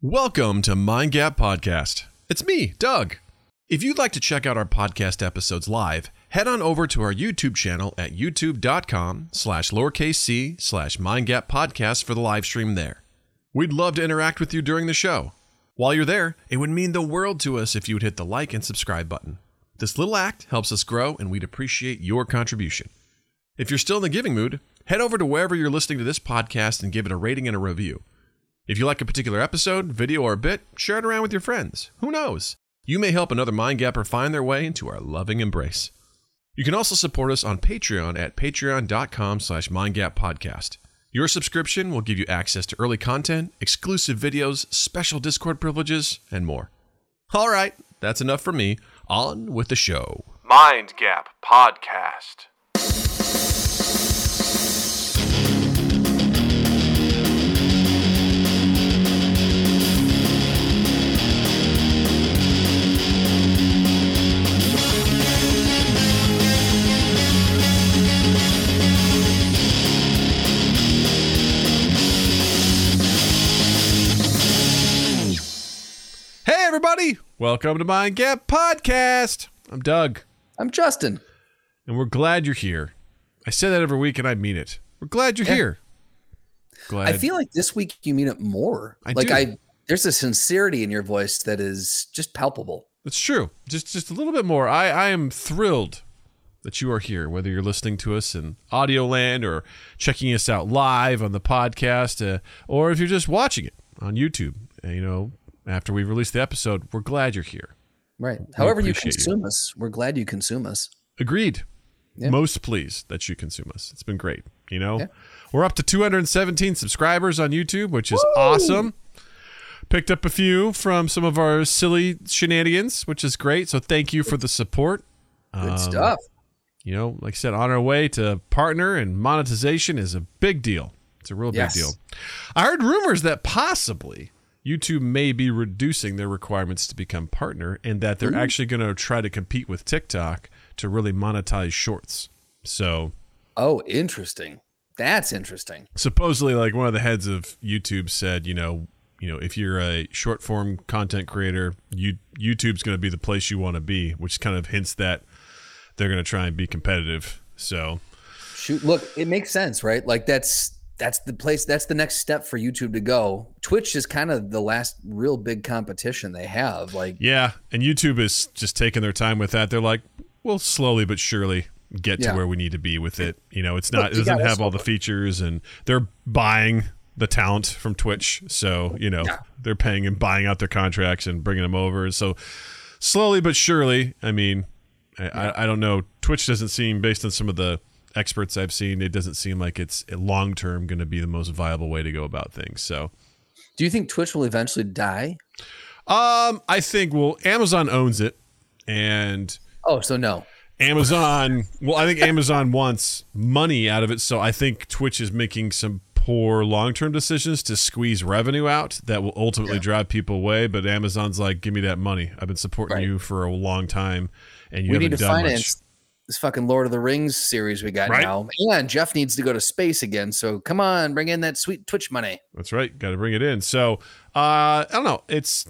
Welcome to Mind Gap Podcast. It's me, Doug. If you'd like to check out our podcast episodes live, head on over to our YouTube channel at youtube.com slash lowercase c slash mindgap podcast for the live stream there. We'd love to interact with you during the show. While you're there, it would mean the world to us if you would hit the like and subscribe button. This little act helps us grow, and we'd appreciate your contribution. If you're still in the giving mood, head over to wherever you're listening to this podcast and give it a rating and a review. If you like a particular episode, video, or bit, share it around with your friends. Who knows? You may help another Mind Gapper find their way into our loving embrace. You can also support us on Patreon at patreon.com slash mindgappodcast. Your subscription will give you access to early content, exclusive videos, special Discord privileges, and more. All right, that's enough for me. On with the show. Mind Gap Podcast. Everybody! Welcome to Mind Gap Podcast. I'm Doug, I'm Justin. and we're glad you're here. I say that every week, and I mean it. We're glad you're Yeah. here. Glad. I feel like this week you mean it more. I like do. I there's a sincerity in your voice that is just palpable. It's true. Just just a little bit more. I, I am thrilled that you are here, whether you're listening to us in audio land or checking us out live on the podcast, uh, or if you're just watching it on YouTube. Uh, you know, after we release the episode, we're glad you're here. Right. However you appreciate you. consume us, we're glad you consume us. Agreed. Yeah. Most pleased that you consume us. It's been great. You know, Yeah. we're up to 217 subscribers on YouTube, which is awesome. Picked up a few from some of our silly shenanigans, which is great. So thank you for the support. Good Um, stuff. You know, like I said, on our way to partner and monetization is a big deal. It's a real Yes. big deal. I heard rumors that possibly YouTube may be reducing their requirements to become partner and that they're mm-hmm. actually going to try to compete with TikTok to really monetize shorts. So, Oh, interesting. That's interesting. supposedly like one of the heads of YouTube said, you know, you know, if you're a short form content creator, you YouTube's going to be the place you want to be, which kind of hints that they're going to try and be competitive. So, Shoot, look, it makes sense, right? Like that's that's the place that's the next step for YouTube to go. Twitch is kind of the last real big competition they have. Like Yeah, and YouTube is just taking their time with that. They're like, we'll slowly but surely get to where we need to be with it. You know, it's Look, not it doesn't have all the features, and they're buying the talent from Twitch. So you know, Yeah. they're paying and buying out their contracts and bringing them over. So slowly but surely, I mean, I, I, I don't know. Twitch doesn't seem, based on some of the experts I've seen, it doesn't seem like it's long term going to be the most viable way to go about things. So. do you think Twitch will eventually die? Um, I think well, Amazon owns it, and Oh, so no. Amazon. Well, I think Amazon wants money out of it, so I think Twitch is making some poor long-term decisions to squeeze revenue out that will ultimately Yeah. drive people away. But Amazon's like, "Give me that money. I've been supporting Right. you for a long time, and you we haven't need to done finance this fucking Lord of the Rings series we got Right. now. And Jeff needs to go to space again. So come on, bring in that sweet Twitch money. That's right. Got to bring it in. So, uh, I don't know. It's.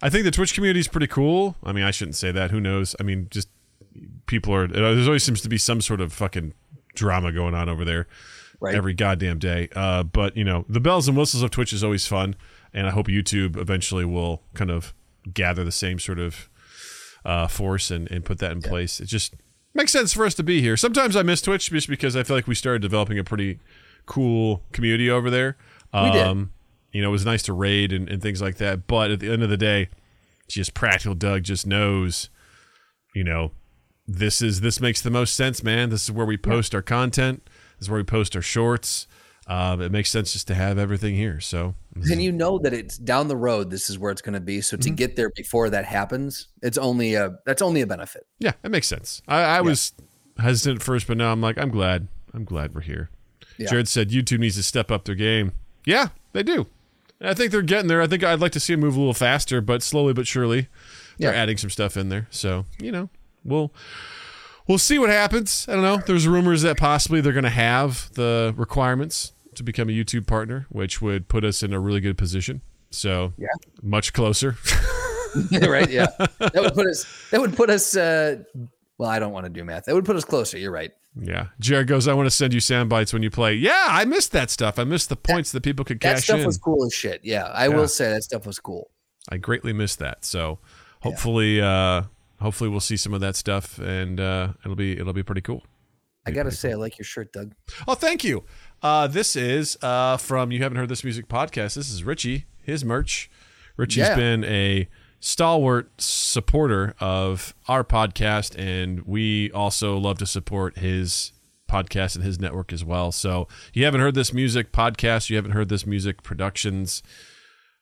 I think the Twitch community is pretty cool. I mean, I shouldn't say that. Who knows? I mean, just people are. There's always seems to be some sort of fucking drama going on over there. Right. every goddamn day. Uh, but you know, the bells and whistles of Twitch is always fun, and I hope YouTube eventually will kind of gather the same sort of uh, force and, and put that in place. It just makes sense for us to be here. Sometimes I miss Twitch just because I feel like we started developing a pretty cool community over there. We did. Um, you know, it was nice to raid and, and things like that. But at the end of the day, just practical Doug just knows, you know, this is this makes the most sense, man. This is where we post our content. This is where we post our shorts. Uh, it makes sense just to have everything here. So And you know that it's down the road. This is where it's going to be. So to Mm-hmm. get there before that happens, it's only a that's only a benefit. yeah, it makes sense. I, I was hesitant at first, but now I'm like, I'm glad. I'm glad we're here. Yeah. Jared said YouTube needs to step up their game. Yeah, they do. I think they're getting there. I think I'd like to see them move a little faster, but slowly but surely, they're Yeah. adding some stuff in there. So you know, we'll we'll see what happens. I don't know. There's rumors that possibly they're going to have the requirements to become a YouTube partner, which would put us in a really good position. So Yeah. much closer. right? Yeah, that would put us. That would put us. Uh, well, I don't want to do math. That would put us closer. You're right. yeah. Jared goes, I want to send you sound bites when you play. Yeah, I missed that stuff. I missed the points that, people could That cash stuff in. was cool as shit. Yeah, I Yeah. will say that stuff was cool. I greatly missed that. So hopefully, uh, hopefully we'll see some of that stuff, and uh, it'll be it'll be pretty cool. I gotta say, I like your shirt, Doug. Oh, thank you. Uh, this is uh, from You Haven't Heard This Music podcast. This is Richie, his merch. Richie's Yeah. been a stalwart supporter of our podcast, and we also love to support his podcast and his network as well. So, you haven't heard this music podcast, you haven't heard this music productions.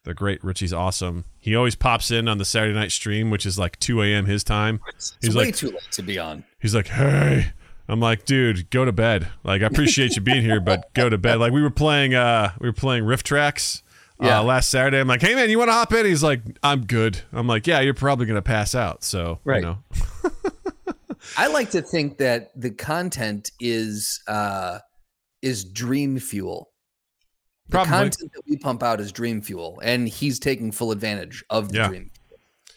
They're great. Richie's awesome. He always pops in on the Saturday night stream, which is like 2 a.m. his time. It's He's way like, too late to be on. He's like, hey. I'm like, dude, go to bed. Like, I appreciate you being here, but go to bed. Like, we were playing, uh, we were playing RiffTrax uh, Yeah. last Saturday. I'm like, hey man, you want to hop in? He's like, I'm good. I'm like, yeah, you're probably gonna pass out. So, Right. you know, I like to think that the content is uh, is dream fuel. The Probably. content that we pump out is dream fuel, and he's taking full advantage of the Yeah. dream.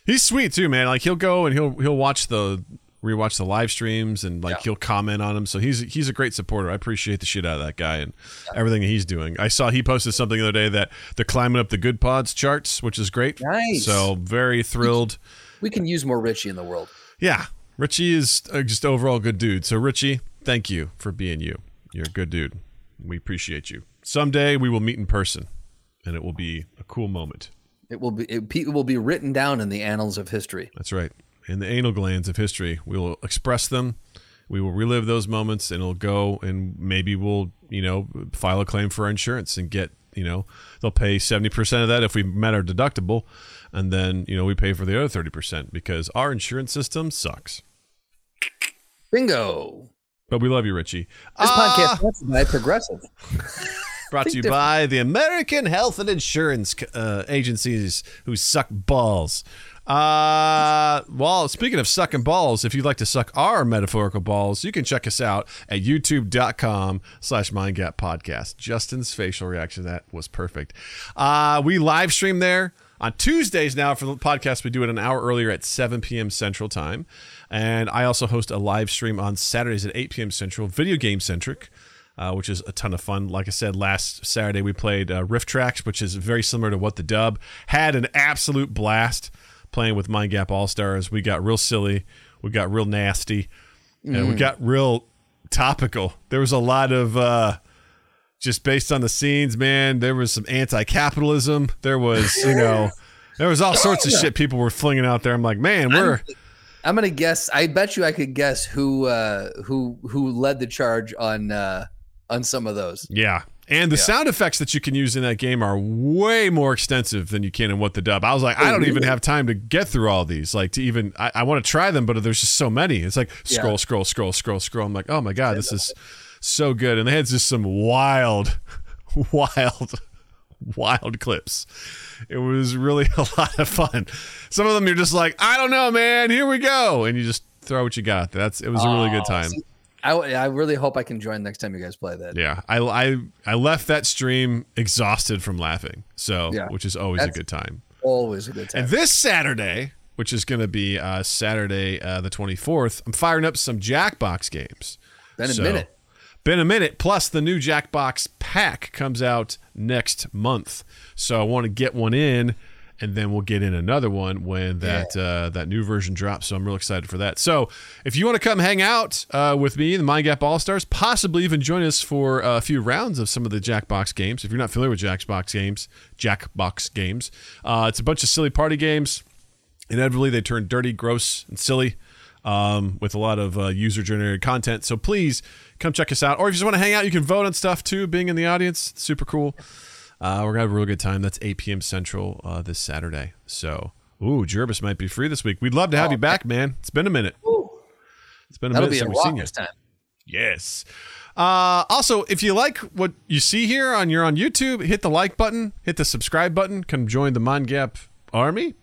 he's sweet too, man. Like, he'll go and he'll he'll watch the rewatch the live streams and like Yeah. he'll comment on them. So he's he's a great supporter. I appreciate the shit out of that guy and everything he's doing. I saw he posted something the other day that they're climbing up the Goodpods charts, which is great. Nice. So very thrilled. We can use more Richie in the world. Yeah, Richie is uh, just overall good dude. So Richie, thank you for being you. You're a good dude. We appreciate you. Someday we will meet in person, and it will be a cool moment. It will be it, it will be written down in the annals of history. That's right. In the anal glands of history, we will express them. We will relive those moments, and it'll go, and maybe we'll, you know, file a claim for insurance and get, you know, they'll pay seventy percent of that if we met our deductible, and then you know we pay for the other thirty percent because our insurance system sucks. Bingo. But we love you, Richie. This Ah! podcast sponsored by Progressive. Brought to you Think by the American Health and Insurance uh, Agencies who suck balls. Uh, well, speaking of sucking balls, if you'd like to suck our metaphorical balls, you can check us out at youtube.com slash mindgap podcast. Justin's facial reaction to that was perfect. Uh, we live stream there on Tuesdays now for the podcast. We do it an hour earlier at 7 p.m. Central Time. And I also host a live stream on Saturdays at 8 p.m. Central, video game centric uh, which is a ton of fun. Like I said, last Saturday we played uh, RiffTrax, which is very similar to what the dub. Had an absolute blast playing with Mind Gap All Stars. We got real silly, we got real nasty, and we got real topical. There was a lot of uh, just based on the scenes, man. There was some anti-capitalism. There was, you know. There was all sorts of shit people were flinging out there. I'm like, man, we're I'm gonna guess. I bet you I could guess who uh, who who led the charge on uh, on some of those. Yeah. And the Yeah. sound effects that you can use in that game are way more extensive than you can in What the Dub. I was like, I oh, don't even have time to get through all these. Like to even, I, I want to try them, but there's just so many. It's like scroll, Yeah. scroll, scroll, scroll, scroll. I'm like, oh my god, this is so good. And they had just some wild, wild, wild clips. It was really a lot of fun. Some of them you're just like, I don't know, man. Here we go, and you just throw what you got. That's it was a really good time. See, I, I really hope I can join next time you guys play that. Yeah, I, I I left that stream exhausted from laughing. So, Yeah. which is always a good time. Always a good time. And this Saturday, which is going to be uh, Saturday uh, the 24th, I'm firing up some Jackbox games. Been a So, minute. Been a minute. Plus, the new Jackbox pack comes out next month. So I want to get one in, and then we'll get in another one when that uh, that new version drops. So I'm real excited for that. So if you want to come hang out uh, with me, the Mind Gap All Stars, possibly even join us for a few rounds of some of the Jackbox games. If you're not familiar with Jackbox games, Jackbox games, uh, it's a bunch of silly party games. Inevitably, they turn dirty, gross, and silly um, with a lot of uh, user generated content. So please come check us out. Or if you just want to hang out, you can vote on stuff too, being in the audience. It's super cool. Uh, we're to have a real good time. That's 8 p.m. Central uh, this Saturday. So, ooh, Jervis might be free this week. We'd love to have you back, man. It's been a minute. It's been a That'll minute be a since we've seen you. time. Yes. Uh, also, if you like what you see here on you're on YouTube, hit the like button, hit the subscribe button, come join the Mind Gap Army.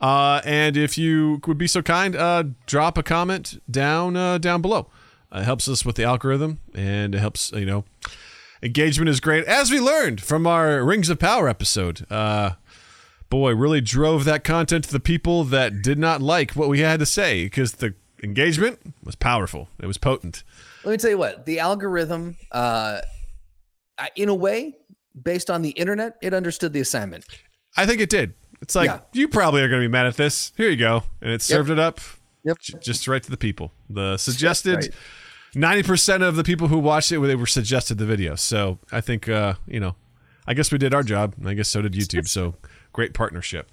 Uh, and if you would be so kind, uh, drop a comment down uh, down below. It helps us with the algorithm, and it helps you know. Engagement is great, as we learned from our Rings of Power episode. Uh, boy, really drove that content to the people that did not like what we had to say because the engagement was powerful. It was potent. Let me tell you what the algorithm, uh, in a way, based on the internet, it understood the assignment. I think it did. It's like Yeah. you probably are going to be mad at this. Here you go, and it served it up. Yep. j- just right to the people. The suggested right. Ninety percent of the people who watched it, they were suggested the video. So I think uh, you know, I guess we did our job. I guess so did YouTube. So great partnership.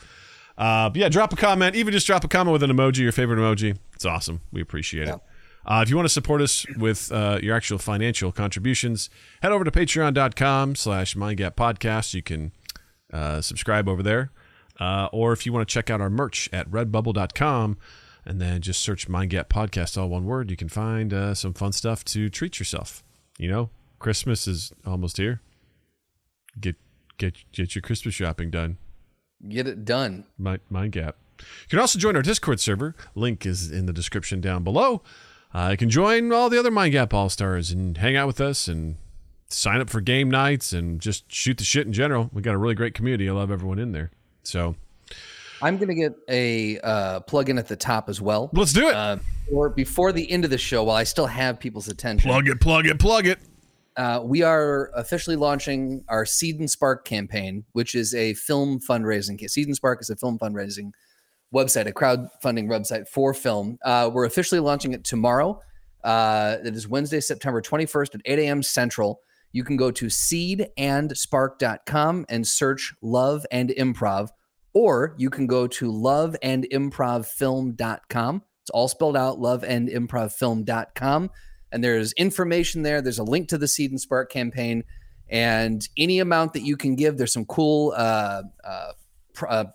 Uh, but yeah, drop a comment. Even just drop a comment with an emoji, your favorite emoji. It's awesome. We appreciate it. Uh, if you want to support us with uh, your actual financial contributions, head over to patreon.com slash mindgap podcast. You can uh, subscribe over there. Uh, or if you want to check out our merch at redbubble.com and then just search Mind Gap podcast, all one word, you can find uh, some fun stuff to treat yourself. You know, Christmas is almost here. Get get get your Christmas shopping done. Get it done. Mind, Mind Gap. You can also join our Discord server. Link is in the description down below. Uh, you can join all the other Mind Gap All Stars and hang out with us and sign up for game nights and just shoot the shit in general. We got a really great community. I love everyone in there. So I'm going to get a uh, plug in at the top as well. let's do it. Uh, or before the end of the show, while I still have people's attention, plug it, plug it, plug it. uh, we are officially launching our Seed and Spark campaign, which is a film fundraising. Seed and Spark is a film fundraising website, a crowdfunding website for film. Uh, we're officially launching it tomorrow. Uh, it is Wednesday, September 21st at 8 a.m. Central. You can go to seedandspark.com and search Love and Improv, or you can go to loveandimprovfilm.com. It's all spelled out, loveandimprovfilm.com. And there's information there. There's a link to the Seed and Spark campaign. And any amount that you can give, there's some cool uh, uh, pr- uh,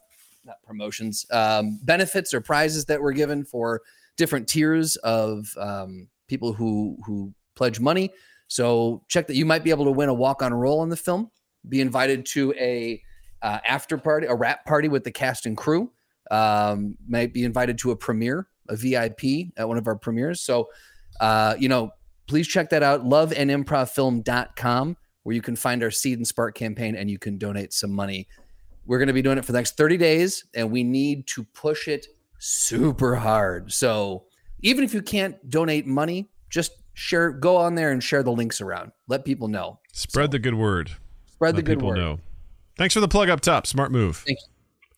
not promotions, um, benefits or prizes that were given for different tiers of um, people who who pledge money. So check that you might be able to win a walk on roll in the film, be invited to a uh, after party, a wrap party with the cast and crew, um, might be invited to a premiere, a VIP at one of our premieres. So, uh, you know, please check that out, loveandimprovfilm.com, where you can find our Seed and Spark campaign and you can donate some money. We're going to be doing it for the next 30 days and we need to push it super hard. So, even if you can't donate money, just share, go on there and share the links around. Let people know. Spread the good word. Spread the good people word. know. Thanks for the plug up top. Smart move. Thank you.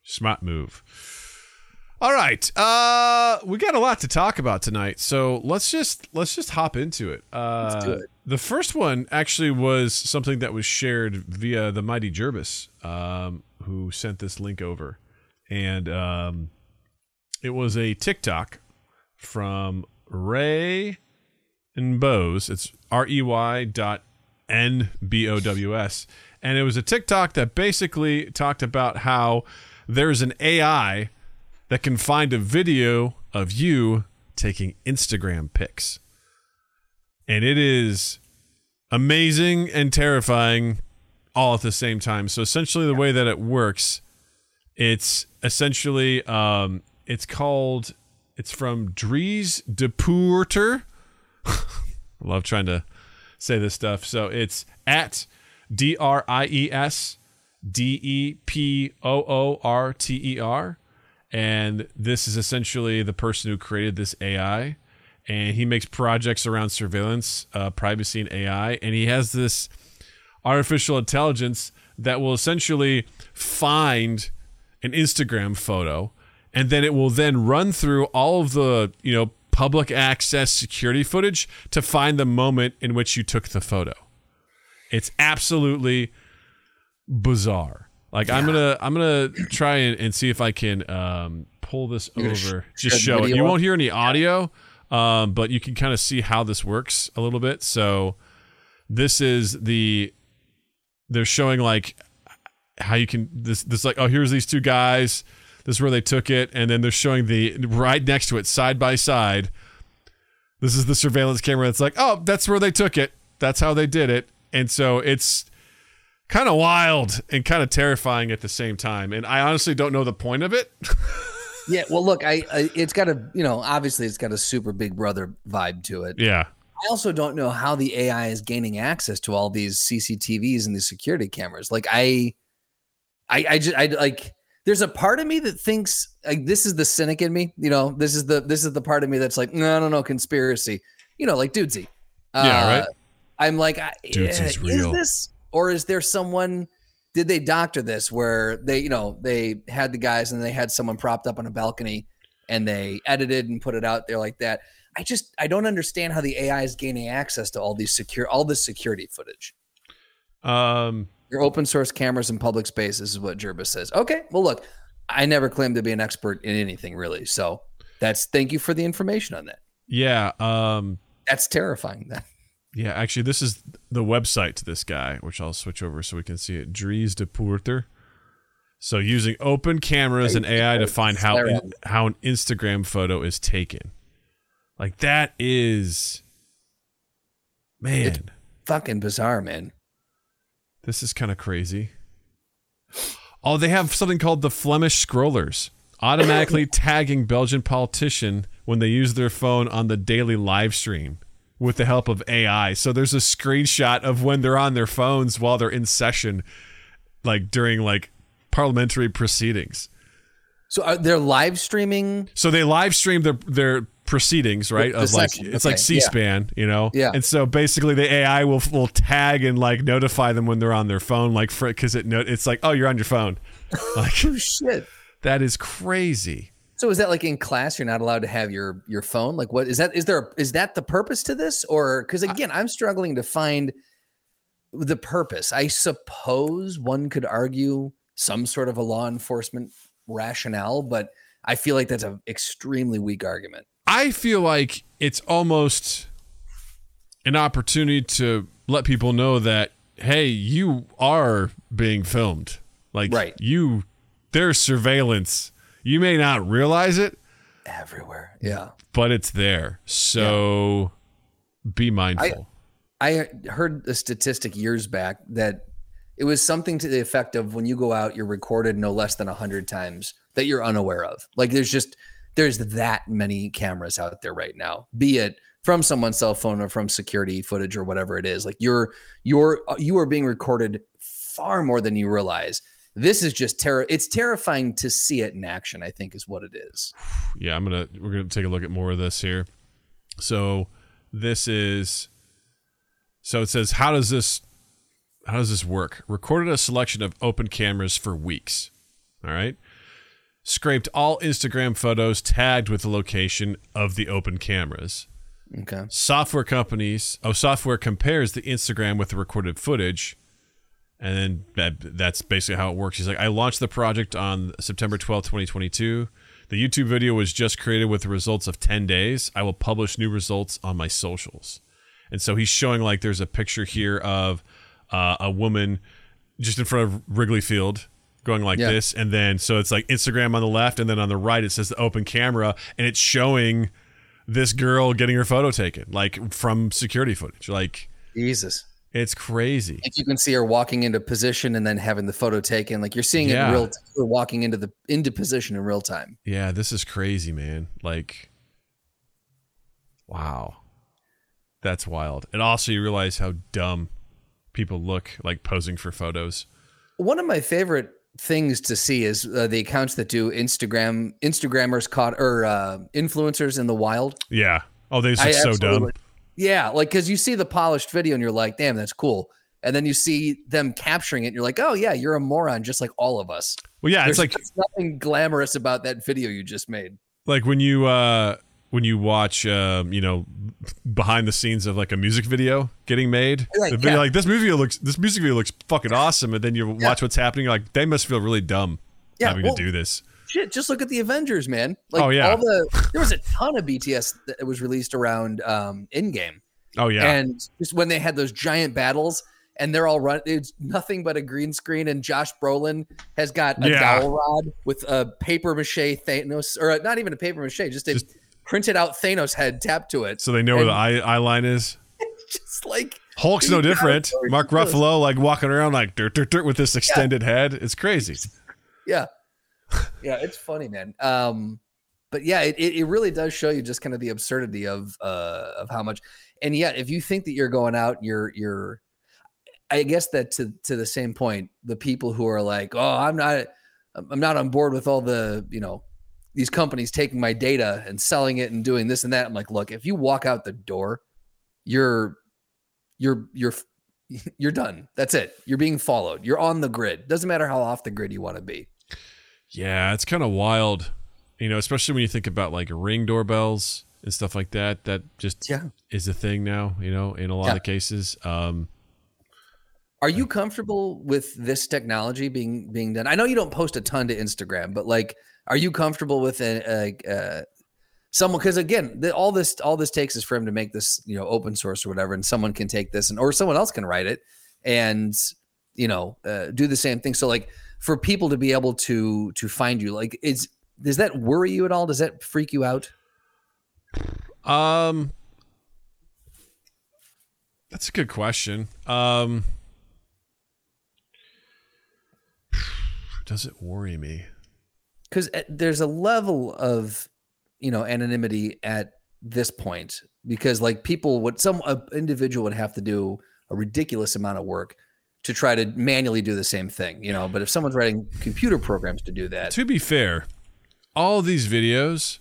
Smart move. All right. Uh we got a lot to talk about tonight. So let's just let's just hop into it. Uh Let's do it. the first one actually was something that was shared via the mighty Jervis, um, who sent this link over. And um it was a TikTok from Ray and Bose. It's R E Y dot N B O W S. And it was a TikTok that basically talked about how there's an AI that can find a video of you taking Instagram pics. And it is amazing and terrifying all at the same time. So essentially the way that it works, it's essentially um it's called it's from Dries Depoorter. I love trying to say this stuff. So it's at D R I E S D E P O O R T E R. And this is essentially the person who created this AI. And he makes projects around surveillance, uh, privacy, and AI. And he has this artificial intelligence that will essentially find an Instagram photo and then it will then run through all of the, you know, public access security footage to find the moment in which you took the photo. It's absolutely bizarre. Like I'm gonna I'm gonna try and, and see if I can um, pull this gonna over. sh- Just show it. You won't hear any audio, um, but you can kind of see how this works a little bit. So this is the they're showing like how you can this this like oh here's these two guys. This is where they took it. And then they're showing the right next to it side by side. This is the surveillance camera. It's like oh that's where they took it. That's how they did it and so it's kind of wild and kind of terrifying at the same time and i honestly don't know the point of it Yeah, well, look, I, I it's got a you know obviously it's got a super Big Brother vibe to it. yeah I also don't know how the AI is gaining access to all these CCTVs and these security cameras. Like I, I, I just I like there's a part of me that thinks like this is the cynic in me. You know, this is the this is the part of me that's like, no, no, no, conspiracy. You know, like dudesy. Yeah, uh, right. I'm like, I- Dudesy's eh, real. is this or is there someone? Did they doctor this where they, you know, they had the guys and they had someone propped up on a balcony and they edited and put it out there like that? I just I don't understand how the AI is gaining access to all these secure all this security footage. Um, Your open source cameras in public spaces is what Jerba says. Okay, well look, I never claimed to be an expert in anything really, so that's thank you for the information on that. yeah. Um, That's terrifying. That yeah. Actually, this is the website to this guy, which I'll switch over so we can see it. Dries Depoorter. So using open cameras and AI to find how in, how an Instagram photo is taken. Like that is, man. fucking bizarre, man. This is kind of crazy. Oh, they have something called the Flemish scrollers, automatically tagging Belgian politician when they use their phone on the daily live stream with the help of AI. So there's a screenshot of when they're on their phones while they're in session, like during like parliamentary proceedings. So are they're live streaming? So they live stream their their proceedings, right? The of like session, it's okay, like C-SPAN, you know. Yeah. And so basically, the AI will will tag and like notify them when they're on their phone, like for because it no, it's like oh you're on your phone, like Oh shit. that is crazy. So is that like in class you're not allowed to have your your phone? Like what is that is there is that the purpose to this or cuz again I'm struggling to find the purpose. I suppose one could argue some sort of a law enforcement rationale, but I feel like that's an extremely weak argument. I feel like it's almost an opportunity to let people know that hey, you are being filmed. Like Right. you, there's surveillance. You may not realize it, Everywhere. Yeah. but it's there. So be mindful. I heard a statistic years back that it was something to the effect of when you go out, you're recorded no less than 100 times that you're unaware of. Like there's just, there's that many cameras out there right now, be it from someone's cell phone or from security footage or whatever it is. Like you're, you're, you are being recorded far more than you realize. This is just terror. It's terrifying to see it in action, I think is what it is. yeah, I'm gonna we're gonna take a look at more of this here. So this is so it says how does this how does this work? Recorded a selection of open cameras for weeks. All right. Scraped all Instagram photos tagged with the location of the open cameras. Okay. Software companies, oh, software compares the Instagram with the recorded footage. And then that, that's basically how it works. He's like, I launched the project on September twelfth, 2022. The YouTube video was just created with the results of 10 days. I will publish new results on my socials. And so he's showing like there's a picture here of uh, a woman just in front of Wrigley Field going like Yeah. this. And then so it's like Instagram on the left, and then on the right it says the open camera, and it's showing this girl getting her photo taken, like from security footage. Like Jesus. It's crazy. Like you can see her walking into position and then having the photo taken. Like you're seeing it Yeah. in real time, walking into the into position in real time. Yeah, this is crazy, man. Like, wow, that's wild. And also, you realize how dumb people look like posing for photos. One of my favorite things to see is uh, the accounts that do Instagram Instagrammers caught or uh, influencers in the wild. Yeah. Oh, they I look so dumb. Yeah, like because you see the polished video and you're like, damn, that's cool. And then you see them capturing it, and you're like, oh yeah, you're a moron, just like all of us. Well, yeah, There's it's like nothing glamorous about that video you just made. like when you uh when you watch um you know behind the scenes of like a music video getting made Like, video, yeah. like this movie looks this music video looks fucking awesome and then you Yeah. watch what's happening you're like they must feel really dumb Yeah, having well, to do this Shit, just look at the Avengers, man. Like Oh, yeah. all the there was a ton of BTS that was released around um Endgame. oh yeah And just when they had those giant battles and they're all run it's nothing but a green screen and Josh Brolin has got a Yeah. dowel rod with a paper mache Thanos or not even a paper mache, just a Just- printed out Thanos head tapped to it. so they know where the eye, eye line is Just like Hulk's no different Mark. Ruffalo like walking around like dirt dirt dirt with this extended head it's crazy yeah. Yeah, it's funny, man. Um but yeah, it, it, really does show you just kind of the absurdity of uh of how much and yet if you think that you're going out, you're you're I guess that to to the same point, the people who are like, "Oh, I'm not I'm I'm not on board with all the you know these companies taking my data and selling it and doing this and that. I'm like, look, if you walk out the door, you're you're you're you're done. That's it. You're being followed. You're on the grid. Doesn't matter how off the grid you want to be. Yeah, it's kind of wild, you know, especially when you think about like ring doorbells and stuff like that. That just Yeah. is a thing now, you know, in a lot Yeah. of cases. Um, Are you comfortable with this technology being being done? I know you don't post a ton to Instagram, but like, are you comfortable with a, a, a someone? Because again, the, all this all this takes is for him to make this you know open source or whatever, and someone can take this and or someone else can write it and you know uh, do the same thing. So like for people to be able to to find you, like is does that worry you at all? Does that freak you out? Um, that's a good question. Um, does it worry me? because there's a level of you know anonymity at this point because like people would some a individual would have to do a ridiculous amount of work to try to manually do the same thing you know but if someone's writing computer programs to do that To be fair, all these videos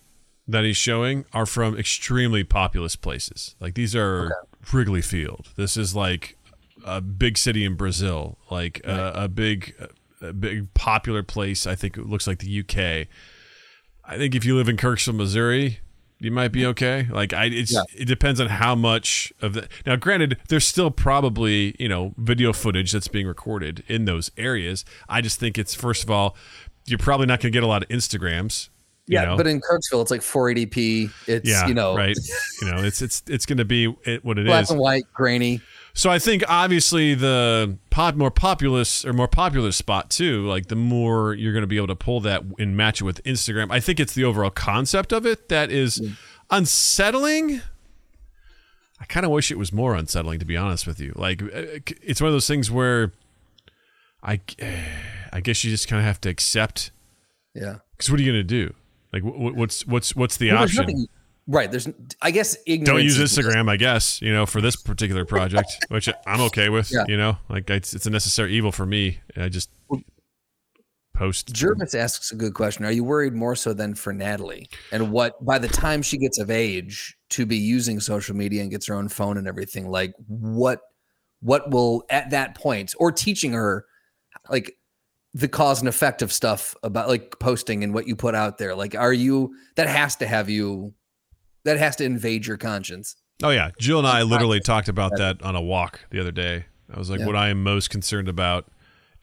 that he's showing are from extremely populous places. Like these are Wrigley Field. This is like a big city in Brazil, like a, a big, a big popular place. I think it looks like the UK. I think if you live in Kirksville, Missouri, you might be okay. Like I, it's Yeah. it depends on how much of the. Now, granted, there's still probably you know video footage that's being recorded in those areas. I just think it's first of all, you're probably not going to get a lot of Instagrams. You yeah know? but in kirksville it's like 480p it's yeah, you know right. You know, it's it's it's going to be what it black is. and white grainy So I think obviously the pop more populous or more popular spot too, like the more you're going to be able to pull that and match it with Instagram. I think it's the overall concept of it that is unsettling. I kind of wish it was more unsettling to be honest with you. Like uh, it's one of those things where I I guess you just kind of have to accept yeah cuz what are you going to do? Like wh- wh- what's what's what's the Well, option? Right there's i guess ignorance don't use Instagram, I guess, you know, for this particular project, which I'm okay with, Yeah. you know, like it's, it's a necessary evil for me. I just post. Jervis asks a good question. Are you worried more so than for Natalie? And what by the time she gets of age to be using social media and gets her own phone and everything, like what what will at that point or teaching her like the cause and effect of stuff about like posting and what you put out there? Like are you that has to have you that has to invade your conscience. Oh yeah, Jill and I literally talked about that on a walk the other day. I was like, Yeah. what I am most concerned about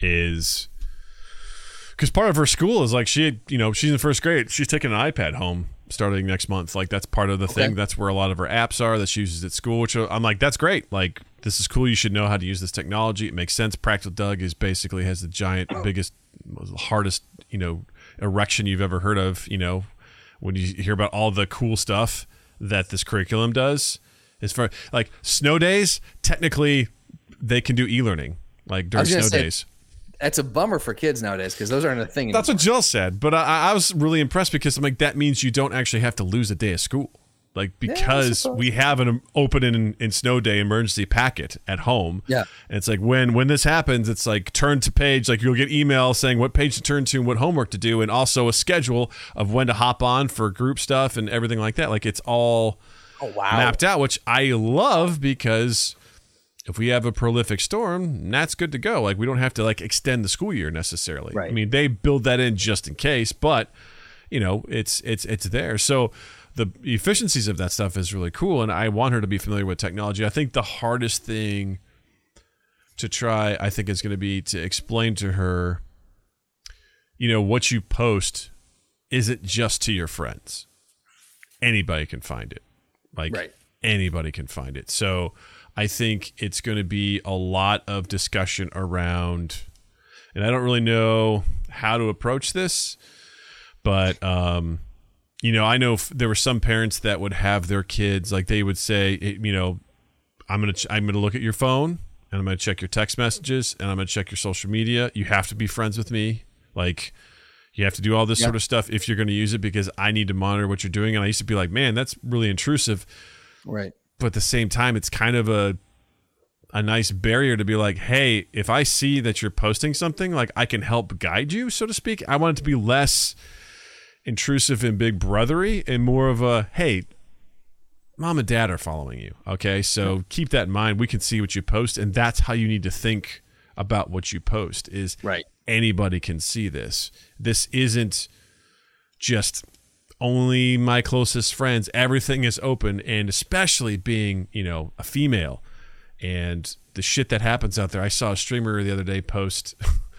is because part of her school is like she, you know, she's in first grade. She's taking an iPad home starting next month. Like that's part of the thing. That's where a lot of her apps are that she uses at school. Which I'm like, that's great. Like this is cool. You should know how to use this technology. It makes sense. Practical Doug is basically has the giant, oh. biggest, hardest, you know, erection you've ever heard of. You know, when you hear about all the cool stuff that this curriculum does as far like snow days technically they can do e-learning like during snow say, days That's a bummer for kids nowadays because those aren't a thing. that's what jill said but I, I was really impressed because i'm like that means you don't actually have to lose a day of school like because suppose. we have an open in, in snow day emergency packet at home Yeah. and it's like when when this happens it's like turn to page like you'll get email saying what page to turn to and what homework to do and also a schedule of when to hop on for group stuff and everything like that like it's all oh wow. mapped out, which I love because if we have a prolific storm, that's good to go. Like we don't have to like extend the school year necessarily. Right. I mean, they build that in just in case, but you know, it's it's it's there. So the efficiencies of that stuff is really cool, and I want her to be familiar with technology. I think the hardest thing to try, I think, is going to be to explain to her, you know, what you post isn't just to your friends. Anybody can find it. Like Right. anybody can find it. So I think it's going to be a lot of discussion around, and I don't really know how to approach this, but um, you know, I know f- there were some parents that would have their kids like they would say, you know, I'm gonna ch- I'm gonna look at your phone and I'm gonna check your text messages and I'm gonna check your social media. You have to be friends with me, like. You have to do all this Yeah. sort of stuff if you're going to use it because I need to monitor what you're doing. And I used to be like, man, that's really intrusive Right. but at the same time it's kind of a a nice barrier to be like, hey, if I see that you're posting something, like I can help guide you, so to speak. I want it to be less intrusive and big brothery and more of a hey, mom and dad are following you. Okay. So keep that in mind. We can see what you post, and that's how you need to think about what you post is Right. anybody can see this. This isn't just only my closest friends. Everything is open, and especially being, you know, a female and the shit that happens out there. I saw a streamer the other day post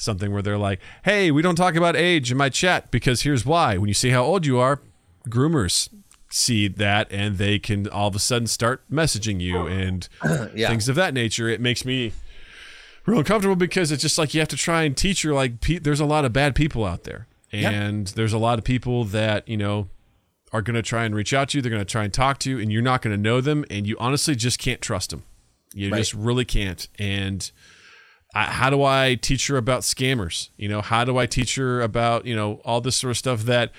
something where they're like, "Hey, we don't talk about age in my chat because here's why. When you see how old you are, groomers see that and they can all of a sudden start messaging you oh. and Yeah. things of that nature. It makes me real uncomfortable because it's just like you have to try and teach her like pe- there's a lot of bad people out there and there's a lot of people that you know are going to try and reach out to you they're going to try and talk to you and you're not going to know them and you honestly just can't trust them you Right. just really can't and I, how do i teach her about scammers you know how do i teach her about you know all this sort of stuff that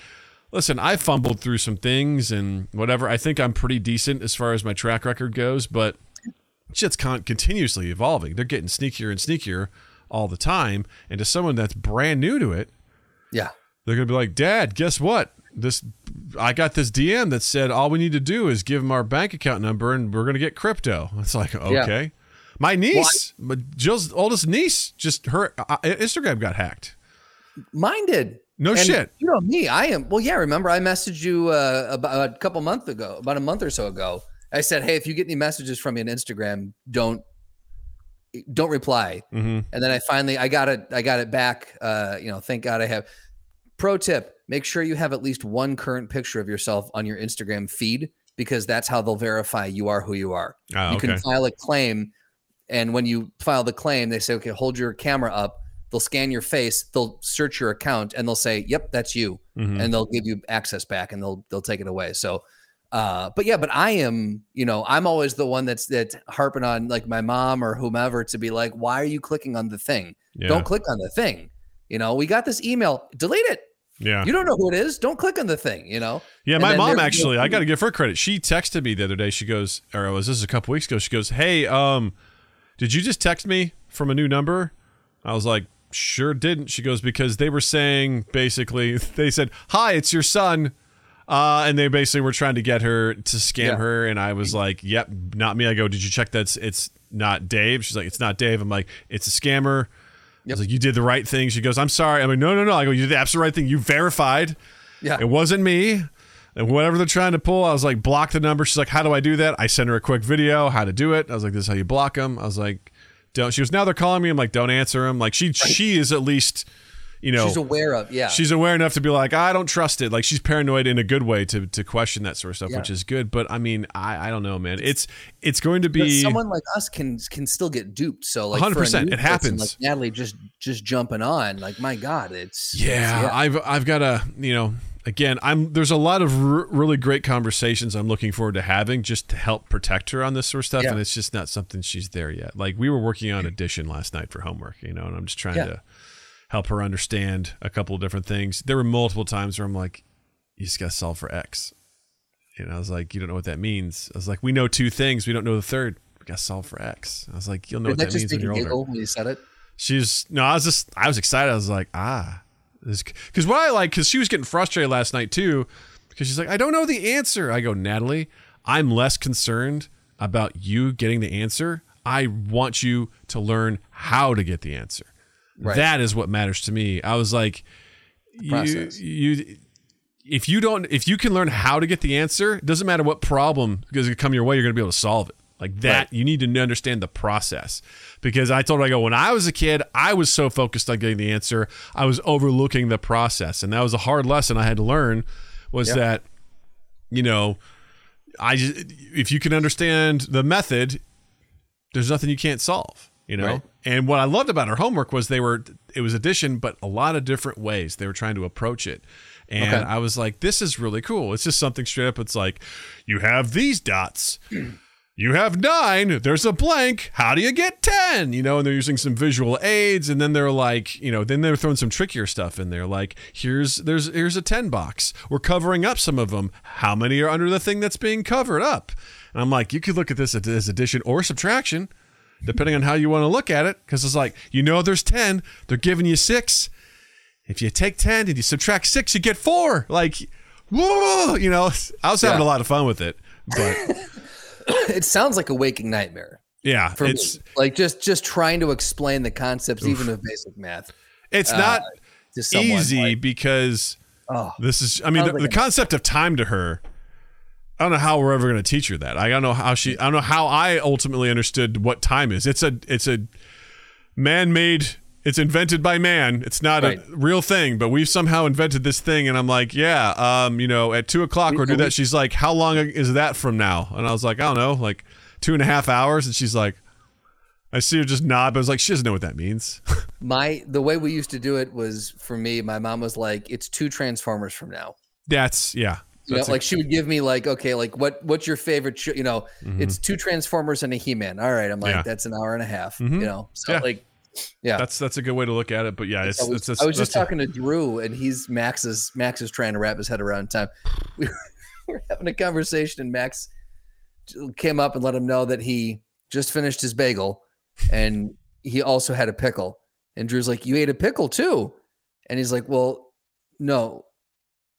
listen i fumbled through some things and whatever i think i'm pretty decent as far as my track record goes but shit's con- continuously evolving. They're getting sneakier and sneakier all the time. And to someone that's brand new to it, Yeah. they're gonna be like, "Dad, guess what? This I got this DM that said all we need to do is give them our bank account number and we're gonna get crypto." It's like, okay. My niece, but Jill's oldest niece, just her uh, Instagram got hacked. Mine did. No And shit. You know me. I am. Well, yeah. Remember, I messaged you uh, about a couple months ago, about a month or so ago. I said, "Hey, if you get any messages from me on Instagram, don't don't reply." Mm-hmm. And then I finally, I got it. I got it back. Uh, you know, thank God I have. Pro tip: Make sure you have at least one current picture of yourself on your Instagram feed because that's how they'll verify you are who you are. Oh, you okay. can file a claim, and when you file the claim, they say, "Okay, hold your camera up." They'll scan your face. They'll search your account, and they'll say, "Yep, that's you," Mhm. and they'll give you access back, and they'll they'll take it away. So, uh, but yeah, but I am, you know, I'm always the one that's that harping on like my mom or whomever to be like, "Why are you clicking on the thing? Yeah. Don't click on the thing." You know, we got this email. Delete it. yeah. You don't know who it is. Don't click on the thing. You know. Yeah, my mom actually, I got to give her credit. She texted me the other day. She goes, or was this a couple weeks ago? She goes, "Hey, um, did you just text me from a new number?" I was like, "Sure didn't." She goes, "Because they were saying basically, they said, "Hi, it's your son." Uh, and they basically were trying to get her to scam Yeah. her, and I was like, "Yep, not me." I go, "Did you check that? It's, it's not Dave." She's like, "It's not Dave." I'm like, "It's a scammer." I was like, "You did the right thing." She goes, "I'm sorry." I'm like, "No, no, no." I go, "You did the absolute right thing. You verified." Yeah. It wasn't me. And whatever they're trying to pull, I was like, block the number. She's like, how do I do that? I sent her a quick video, how to do it. I was like, this is how you block them. I was like, don't. She was now they're calling me. I'm like, don't answer them. Like she she is at least, you know, She's aware of. Yeah. she's aware enough to be like, I don't trust it. Like she's paranoid in a good way to to question that sort of stuff, Yeah. which is good. But I mean, I I don't know, man. It's it's going to But be someone like us can can still get duped. So like 100%, for it happens. Like Natalie just just jumping on. Like my God, it's Yeah, it's- I've I've got a you know again I'm there's a lot of r- really great conversations I'm looking forward to having just to help protect her on this sort of stuff, Yeah. and it's just not something she's there yet. Like we were working on addition last night for homework, you know, and I'm just trying Yeah. to help her understand a couple of different things. There were multiple times where I'm like, you just got to solve for X, and I was like, you don't know what that means. I was like, we know two things, we don't know the third. We got to solve for X. I was like, you'll know Did what that that, just means when you you're older. giggle when you said it? She's no, I was just I was excited. I was like, ah, because what I like because she was getting frustrated last night too, because she's like, I don't know the answer. I go, Natalie, I'm less concerned about you getting the answer. I want you to learn how to get the answer. Right. That is what matters to me. I was like, you, you, if you don't, if you can learn how to get the answer, it doesn't matter what problem is going to come your way, you're going to be able to solve it. Like that, Right. you need to understand the process. Because I told her, I go, when I was a kid, I was so focused on getting the answer, I was overlooking the process, and that was a hard lesson I had to learn. Was Yeah. that, you know, I just if you can understand the method, there's nothing you can't solve. You know, Right. and what I loved about her homework was they were it was addition, but a lot of different ways they were trying to approach it. And Okay. I was like, this is really cool. It's just something straight up. It's like, you have these dots. You have nine. There's a blank. How do you get 10? You know, and they're using some visual aids. And then they're like, you know, then they're throwing some trickier stuff in there. Like, here's, there's, here's a 10 box. We're covering up some of them. How many are under the thing that's being covered up? And I'm like, you could look at this as addition or subtraction. depending on how you want to look at it. Because it's like, you know, there's 10, they're giving you six. If you take 10 and you subtract six, you get four. Like, whoa, you know, I was having Yeah. a lot of fun with it. But it sounds like a waking nightmare yeah, for it's me. Like just just trying to explain the concepts, even of basic math, it's uh, not someone. easy Like, because oh, this is, I mean, the, like the concept of time to her. I don't know how we're ever going to teach her that. I don't know how she. I don't know how I ultimately understood what time is. It's a. It's a man-made. It's invented by man. It's not Right. a real thing, but we've somehow invented this thing. And I'm like, yeah, um, you know, at two o'clock We- we'll do that. She's like, how long is that from now? And I was like, I don't know, like two and a half hours. And she's like, I see her just nod, but I was like, she doesn't know what that means. my the way we used to do it was for me. My mom was like, "It's two Transformers from now." That's yeah. You know, That's a- like she would give me like, okay, like what what's your favorite? Sh-? You know, Mhm. it's two Transformers and a He Man. All right, I'm like, Yeah. that's an hour and a half. Mhm. You know, so Yeah. like, yeah. that's that's a good way to look at it. But yeah, it's, I was, it's, it's I was just that's a- talking to Drew, and he's Max is Max is trying to wrap his head around time. We were, we were having a conversation, and Max came up and let him know that he just finished his bagel, and he also had a pickle. And Drew's like, "You ate a pickle too?" And he's like, "Well, no,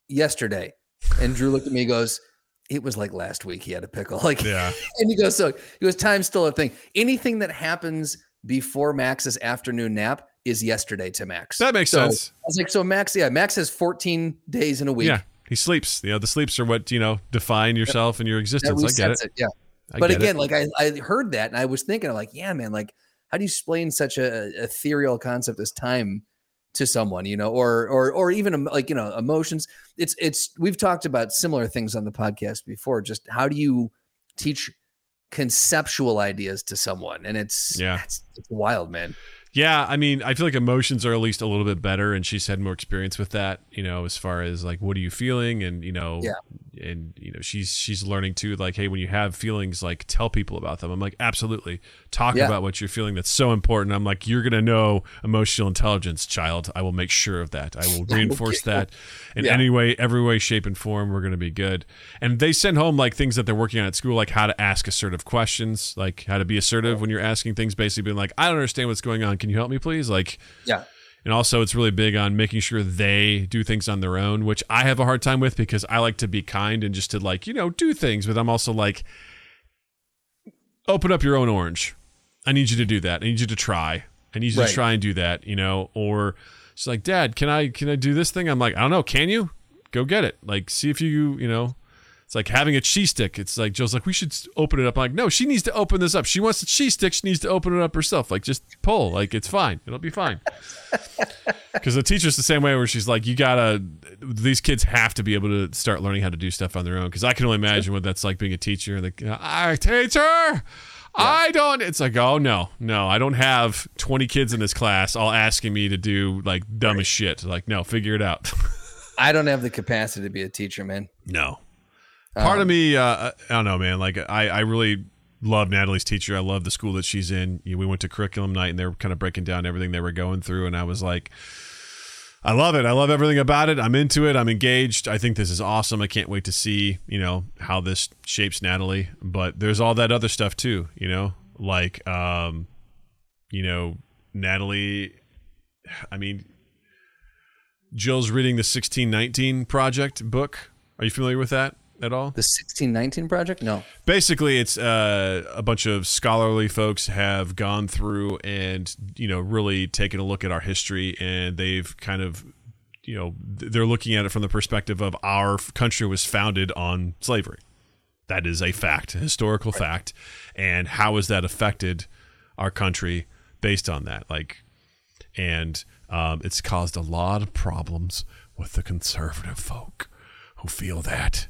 yesterday." And Drew looked at me, and goes, "It was like last week. He had a pickle." Like, yeah. and he goes, so he goes, time's still a thing. Anything that happens before Max's afternoon nap is yesterday to Max. That makes So, sense. I was like, so Max, yeah, Max has 14 days in a week. Yeah, he sleeps. You know, the sleeps are what you know define yourself and your existence. I get resets it. Yeah. I but get it. again, like I, I heard that and I was thinking, I'm like, yeah, man, like how do you explain such a a ethereal concept as time to someone, you know, or or or even like you know emotions? It's it's we've talked about similar things on the podcast before. Just how do you teach conceptual ideas to someone? And it's Yeah. it's, it's wild, man. Yeah, I mean, I feel like emotions are at least a little bit better, and she's had more experience with that. You know, as far as like, what are you feeling, and you know, Yeah. And you know, she's she's learning too. Like, hey, when you have feelings, like tell people about them. I'm like, absolutely, talk Yeah. about what you're feeling. That's so important. I'm like, you're gonna know emotional intelligence, child. I will make sure of that. I will reinforce that in Yeah. any way, every way, shape, and form. We're gonna be good. And they send home like things that they're working on at school, like how to ask assertive questions, like how to be assertive when you're asking things. Basically, being like, I don't understand what's going on. Can you help me, please? Like, Yeah. And also, it's really big on making sure they do things on their own, which I have a hard time with because I like to be kind and just to like, you know, do things. But I'm also like, open up your own orange. I need you to do that. I need you to try. I need you Right. to try and do that, you know, or she's like, Dad, can I can I do this thing? I'm like, I don't know, can you? Go get it. Like, see if you, you know, it's like having a cheese stick. It's like Joe's like, we should open it up. I'm like, no, she needs to open this up. She wants the cheese stick. She needs to open it up herself. Like, just pull. Like, it's fine. It'll be fine. Because the teacher's the same way, where she's like, you gotta. These kids have to be able to start learning how to do stuff on their own. Because I can only imagine what that's like being a teacher. Like, I teacher. I don't. It's like, oh no, no, I don't have twenty kids in this class all asking me to do like dumbest as shit. Like, no, figure it out. I don't have the capacity to be a teacher, man. no, part of Um, me uh, i don't know man. Like i i really love natalie's teacher. I love the school that she's in. You know, we went to curriculum night and they were kind of breaking down everything they were going through and i was like i love it. I love everything about it. I'm into it. I'm engaged. I think this is awesome. I can't wait to see you know how this shapes natalie. But there's all that other stuff too you know? Like um you know natalie i mean jill's reading the 1619 project book. Are you familiar with that at all? The 1619 project? No. basically it's uh, a bunch of scholarly folks have gone through and you know really taken a look at our history and they've kind of you know they're looking at it from the perspective of our country was founded on slavery. That is a fact a historical fact. And how has that affected our country based on that? Like and um, it's caused a lot of problems with the conservative folk who feel that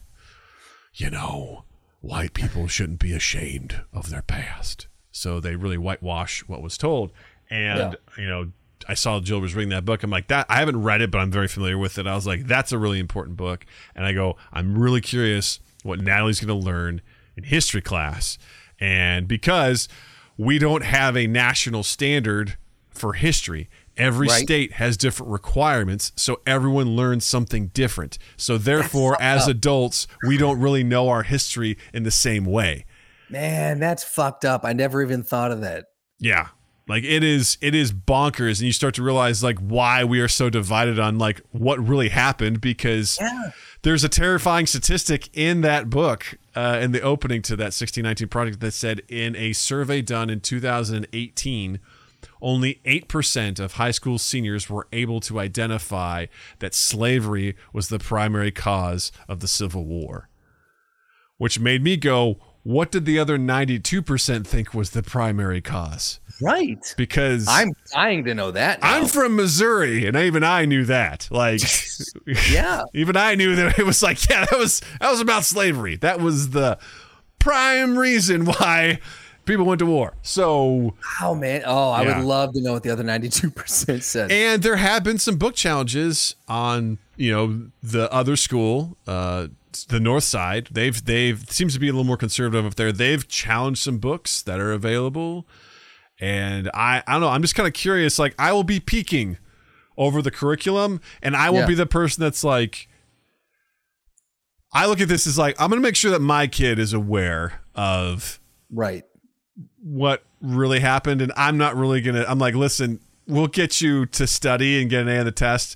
you know, white people shouldn't be ashamed of their past. So they really whitewash what was told. And, you know, I saw Jill was reading that book. I'm like, that I haven't read it, but I'm very familiar with it. I was like, that's a really important book. And I go, I'm really curious what Natalie's going to learn in history class. And because we don't have a national standard for history, every Right. state has different requirements. So everyone learns something different. So therefore, as adults, we don't really know our history in the same way. Man, that's fucked up. I never even thought of that. Yeah. Like it is it is bonkers and you start to realize like why we are so divided on like what really happened because Yeah. there's a terrifying statistic in that book uh, in the opening to that 1619 project that said in a survey done in 2018 only 8% of high school seniors were able to identify that slavery was the primary cause of the civil war which made me go what did the other 92% think was the primary cause Right. because I'm dying to know that. now. I'm from Missouri, and even I knew that. Like, yeah. even I knew that it was like, yeah, that was that was about slavery. That was the prime reason why people went to war. So, Oh man. Oh, I Yeah. would love to know what the other 92% said. and there have been some book challenges on you know the other school, uh, the North Side. They've they've seems to be a little more conservative up there. They've challenged some books that are available, and I I don't know. I'm just kind of curious. Like, I will be peeking over the curriculum, and I will Yeah. be the person that's like. I look at this as like I'm going to make sure that my kid is aware of right. What really happened and i'm not really gonna i'm like listen we'll get you to study and get an a on the test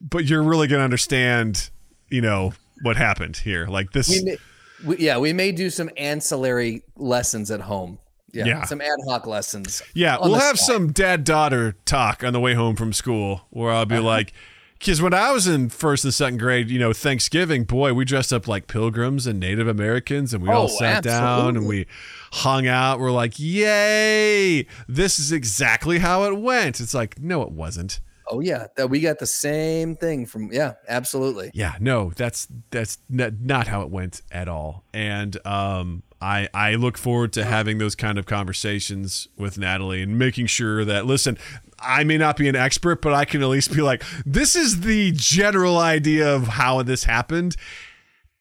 but you're really gonna understand you know what happened here like this We may, we, yeah, we may do some ancillary lessons at home. Yeah. Yeah. Some ad hoc lessons. yeah we'll have side. some dad daughter talk on the way home from school where i'll be uh-huh. like because when i was in first and second grade you know thanksgiving boy we dressed up like pilgrims and native americans and we oh, all Oh, sat down and we hung out we're like yay this is exactly how it went it's like no it wasn't Oh yeah, that we got the same thing from yeah, absolutely. Yeah, no, that's that's not, not how it went at all. And um, I I look forward to having those kind of conversations with Natalie and making sure that listen, I may not be an expert, but I can at least be like, this is the general idea of how this happened,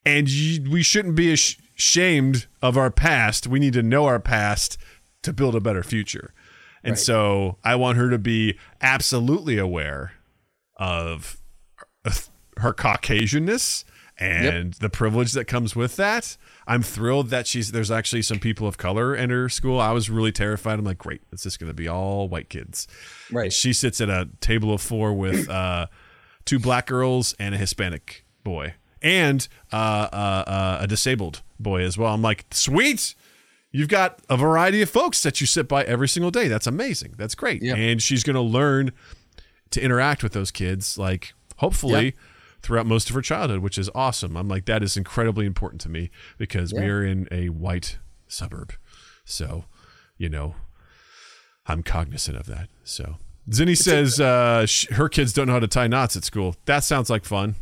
and you, we shouldn't be ash- ashamed of our past. We need to know our past to build a better future. And Right. so I want her to be absolutely aware of her Caucasianness and the privilege that comes with that. I'm thrilled that she's there's actually some people of color in her school. I was really terrified. I'm like, great, it's just going to be all white kids. Right. She sits at a table of four with uh, two black girls and a Hispanic boy and uh, uh, uh, a disabled boy as well. I'm like, sweet. You've got a variety of folks that you sit by every single day. That's amazing. That's great. Yeah. And she's going to learn to interact with those kids, like hopefully throughout most of her childhood, which is awesome. I'm like, that is incredibly important to me because we are in a white suburb. So, you know, I'm cognizant of that. So, Zinni says uh, sh- her kids don't know how to tie knots at school. That sounds like fun.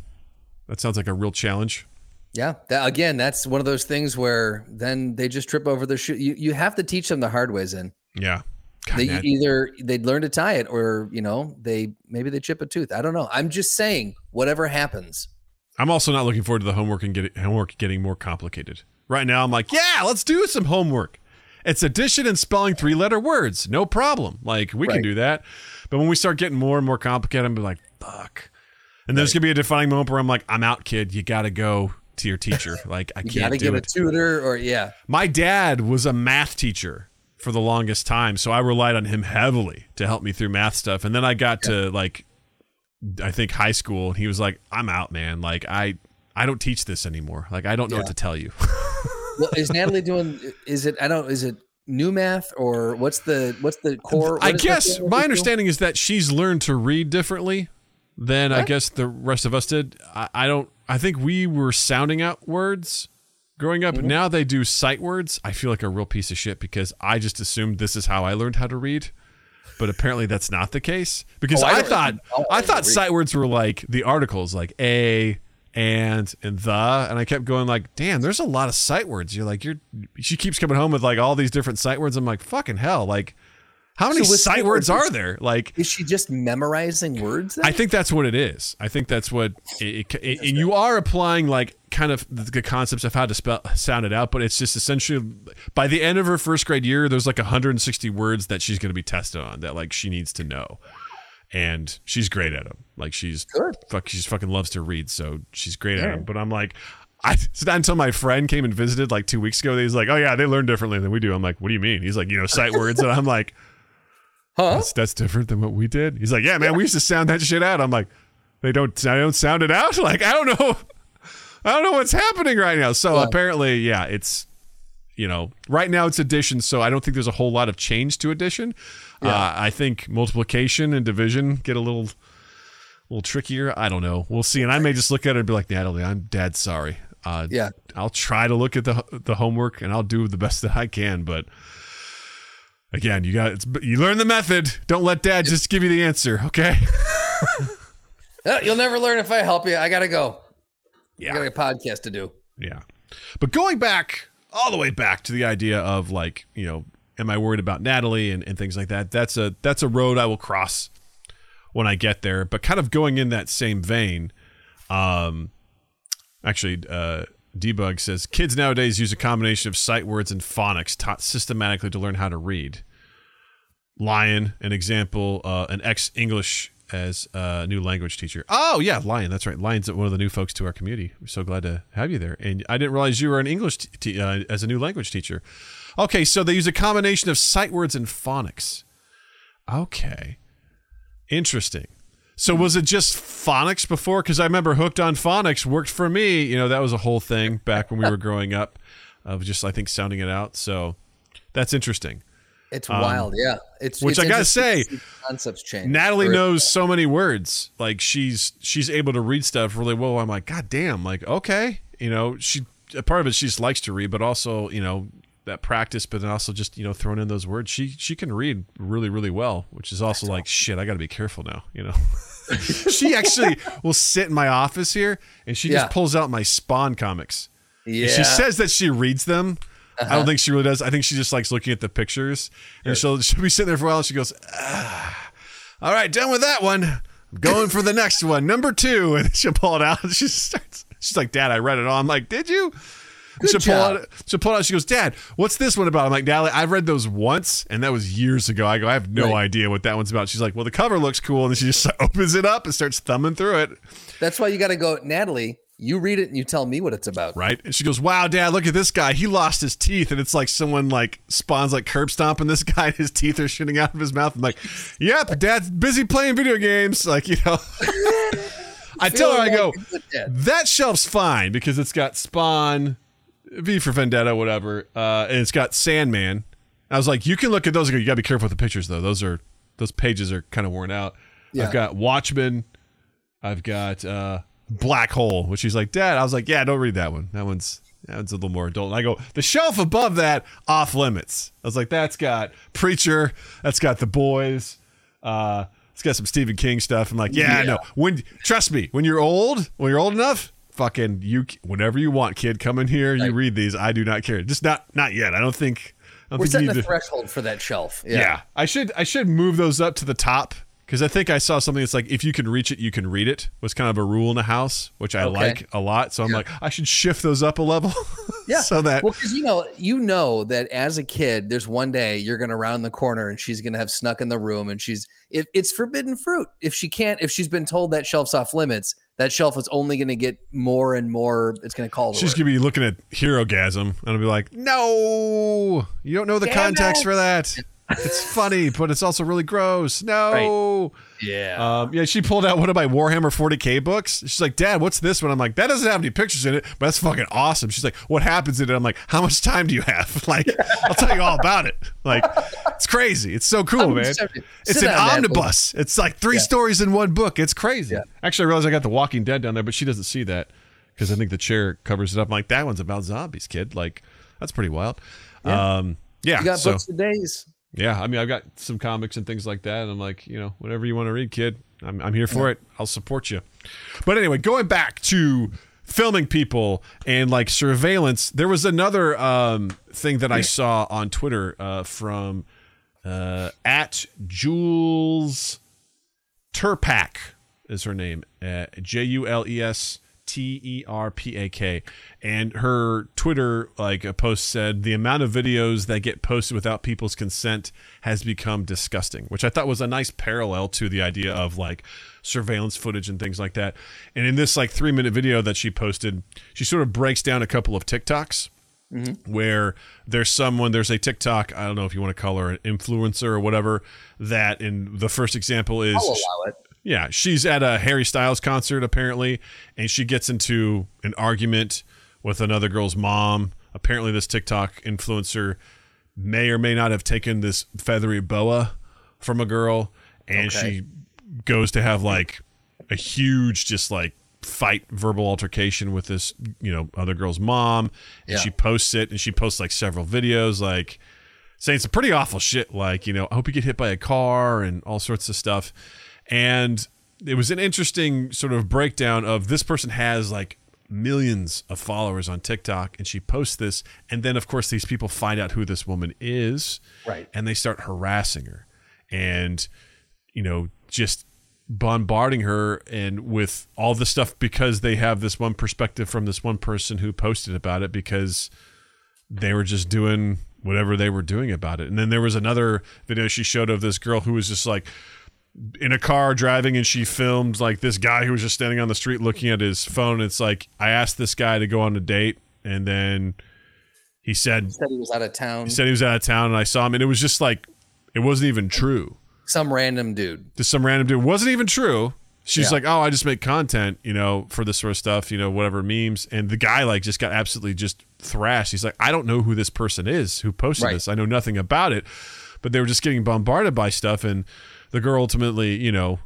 That sounds like a real challenge. Yeah. That, again, that's one of those things where then they just trip over their shoe. You you have to teach them the hard ways in. Yeah. God, They Nat- either they'd learn to tie it or, you know, they maybe they chip a tooth. I don't know. I'm just saying, whatever happens. I'm also not looking forward to the homework and get homework getting more complicated. Right now, I'm like, yeah, let's do some homework. It's addition and spelling three letter words, no problem. Like we can do that. But when we start getting more and more complicated, I'm be like, fuck. And there's gonna be a defining moment where I'm like, I'm out, kid. You gotta go to your teacher. Like I can't You gotta do get a tutor or yeah. My dad was a math teacher for the longest time, so I relied on him heavily to help me through math stuff. And then I got to like I think high school and he was like, "I'm out, man. Like I I don't teach this anymore. Like I don't know what to tell you." Well, is Natalie doing is it I don't is it new math or what's the what's the core I what that guess my understanding is that she's learned to read differently than I guess the rest of us did. I, I don't I think we were sounding out words growing Mm-hmm. up. Now they do sight words. I feel like a real piece of shit because I just assumed this is how I learned how to read. But apparently that's not the case because Oh, I I, thought I thought read. sight words were like the articles like a and and the and I kept going like damn there's a lot of sight words you're like you're she keeps coming home with like all these different sight words I'm like fucking hell like how many So sight words are there like Is she just memorizing words? then? I think that's what it is. I think that's what, it, it, and you are applying like kind of the, concepts of how to spell sound it out, but it's just essentially by the end of her first grade year, there's like 160 words that she's going to be tested on that like she needs to know, and she's great at them. Like she's Good. fuck, she just fucking loves to read, so she's great at them. But I'm like. I it's not until my friend came and visited like two weeks ago. That he's like, "Oh yeah, they learn differently than we do." I'm like, "What do you mean?" He's like, "You know, sight words," and I'm like, Huh? that's, that's different than what we did. He's like, yeah, man, we used to sound that shit out. I'm like, they don't, I don't sound it out. Like, I don't know, I don't know what's happening right now. So Yeah. apparently, yeah, it's, you know, right now it's addition. So I don't think there's a whole lot of change to addition. Uh, I think multiplication and division get a little, little trickier. I don't know. We'll see. And I may just look at it and be like, Natalie, I'm dead sorry. Uh, Yeah. I'll try to look at the the homework and I'll do the best that I can, but again, you got it's, you learn the method. Don't let dad just give you the answer, okay? You'll never learn if I help you. I gotta go. I got Yeah. a podcast to do. Yeah. But going back all the way back to the idea of like, you know, am I worried about Natalie and, and things like that? That's a that's a road I will cross when I get there. But kind of going in that same vein, um actually uh Debug says kids nowadays use a combination of sight words and phonics taught systematically to learn how to read. Lion, an example, uh, an ex English as a new language teacher. Oh yeah, Lion. That's right. Lion's one of the new folks to our community. We're so glad to have you there. And I didn't realize you were an English t- t- uh, as a new language teacher. Okay, so they use a combination of sight words and phonics. Okay, interesting. So was it just phonics before? Because I remember Hooked on Phonics worked for me. You know that was a whole thing back when we were growing up, of just I think sounding it out. So that's interesting. It's wild, yeah. It's Um, which it's I gotta say, concepts change. Natalie knows so many words. Like she's she's able to read stuff really well. I'm like, God damn, like, okay. You know, she a part of it she just likes to read, but also, you know, that practice, but then also just, you know, throwing in those words. She she can read really, really well, which is also like shit, I gotta be careful now, you know. she actually will sit in my office here and she Yeah. just pulls out my spawn comics. Yeah. She says that she reads them. I don't think she really does. I think she just likes looking at the pictures. And she'll, she'll be sitting there for a while and she goes, ah, All right, done with that one. I'm going for the next one, number two. And she'll pull it out and she starts, she's like, Dad, I read it all. I'm like, Did you? She'll pull out, she'll pull out. She goes, Dad, what's this one about? I'm like, Natalie, I've read those once, and that was years ago. I go, I have no Right. idea what that one's about. She's like, Well, the cover looks cool, and then she just opens it up and starts thumbing through it. That's why you got to go, Natalie. You read it and you tell me what it's about. right? And she goes, "Wow, Dad, look at this guy. He lost his teeth." And it's like someone like spawns like curb stomping this guy. And his teeth are shooting out of his mouth. I'm like, "Yep, Dad's busy playing video games." Like you know, I tell her, I go, like a good dad. "That shelf's fine because it's got Spawn, V for Vendetta, whatever, uh, and it's got Sandman." I was like, "You can look at those. You got to be careful with the pictures, though. Those are those pages are kind of worn out." Yeah. I've got Watchmen. I've got uh, Black Hole, which he's like, Dad. I was like, Yeah, don't read that one. That one's that one's a little more adult. And I go, the shelf above that, off limits. I was like, that's got Preacher. That's got The Boys. Uh, it's got some Stephen King stuff. I'm like, yeah, Yeah. no. When trust me, when you're old, when you're old enough, fucking you, whenever you want, kid, come in here. You read these. I do not care. Just not not yet. I don't think. I don't We're think setting to. threshold for that shelf. Yeah. Yeah. I should I should move those up to the top because I think I saw something that's like if you can reach it, you can read it. Was kind of a rule in the house, which I Okay. like a lot. So I'm Yeah. like, I should shift those up a level. Yeah. so that well, because you know, you know that as a kid, there's one day you're gonna round the corner and she's gonna have snuck in the room and she's it, it's forbidden fruit. If she can't, if she's been told that shelf's off limits, that shelf is only gonna get more and more. It's gonna call. she's gonna be looking at Herogasm and I'll be like, no, you don't know the Damn context it. for that. It's funny, but it's also really gross. No. yeah. Um, yeah, she pulled out one of my Warhammer 40k books. She's like, "Dad, what's this one?" I'm like, "That doesn't have any pictures in it, but that's fucking awesome." She's like, "What happens in it?" I'm like, "How much time do you have?" Like, I'll tell you all about it. Like, it's crazy. It's so cool, I'm man. It's an omnibus. It's like three Yeah. stories in one book. It's crazy. Yeah. Actually, I realized I got The Walking Dead down there, but she doesn't see that because I think the chair covers it up. I'm like, that one's about zombies, kid. Like, that's pretty wild. Yeah. Um, yeah. you got so- books for days. Yeah, I mean, I've got some comics and things like that. And I'm like, you know, whatever you want to read, kid, I'm, I'm here for it. I'll support you. But anyway, going back to filming people and like surveillance, there was another um, thing that I saw on Twitter uh, from uh, at Jules Terpak is her name, uh, J U L E S T E R P A K. And her Twitter like a post said the amount of videos that get posted without people's consent has become disgusting, which I thought was a nice parallel to the idea of like surveillance footage and things like that. And in this like 3 minute video that she posted, she sort of breaks down a couple of TikToks mm-hmm. where there's someone there's a TikTok I don't know if you want to call her an influencer or whatever that in the first example is I'll allow it. Yeah she's at a Harry Styles concert apparently and she gets into an argument with another girl's mom apparently this TikTok influencer may or may not have taken this feathery boa from a girl and Okay. she goes to have like a huge just like fight verbal altercation with this you know other girl's mom and Yeah. she posts it and she posts like several videos like saying some pretty awful shit like you know i hope you get hit by a car and all sorts of stuff and it was an interesting sort of breakdown of this person has like millions of followers on tiktok and she posts this and then of course these people find out who this woman is Right. and they start harassing her and you know just bombarding her and with all the stuff because they have this one perspective from this one person who posted about it because they were just doing whatever they were doing about it. And then there was another video she showed of this girl who was just like in a car driving and she filmed like this guy who was just standing on the street looking at his phone. It's like I asked this guy to go on a date and then he said Said he was out of town. he said he was out of town and I saw him and it was just like it wasn't even true Some random dude. to some random dude. It wasn't even true. She's Yeah. like, oh, I just make content, you know, for this sort of stuff, you know, whatever memes. And the guy like just got absolutely just thrashed. He's like, I don't know who this person is who posted Right. this. I know nothing about it. But they were just getting bombarded by stuff, and the girl ultimately, you know,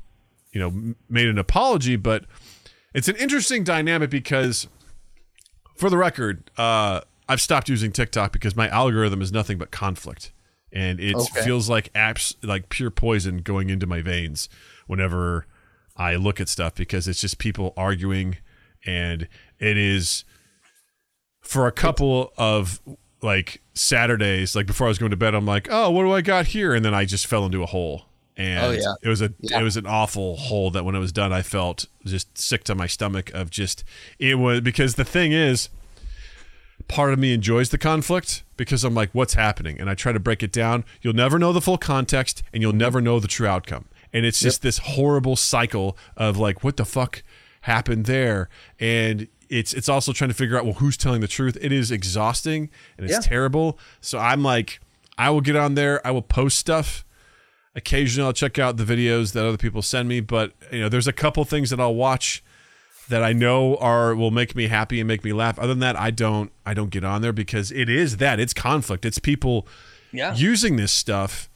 you know, made an apology. But it's an interesting dynamic because, for the record, uh, I've stopped using TikTok because my algorithm is nothing but conflict, and it Okay. feels like apps like pure poison going into my veins whenever I look at stuff because it's just people arguing, and it is for a couple of like Saturdays, like before I was going to bed, I'm like, oh, what do I got here? And then I just fell into a hole. Oh, and Oh, yeah. it was a Yeah. it was an awful hole that when it was done, I felt just sick to my stomach of just it was because the thing is, part of me enjoys the conflict because I'm like, what's happening? And I try to break it down. You'll never know the full context and you'll never know the true outcome. And it's just this horrible cycle of like, what the fuck happened there? And it's it's also trying to figure out well who's telling the truth. It is exhausting and it's Yeah. terrible. So I'm like, I will get on there, I will post stuff. Occasionally I'll check out the videos that other people send me, but you know, there's a couple things that I'll watch that I know are will make me happy and make me laugh. Other than that, I don't I don't get on there because it is that it's conflict. It's people Yeah. using this stuff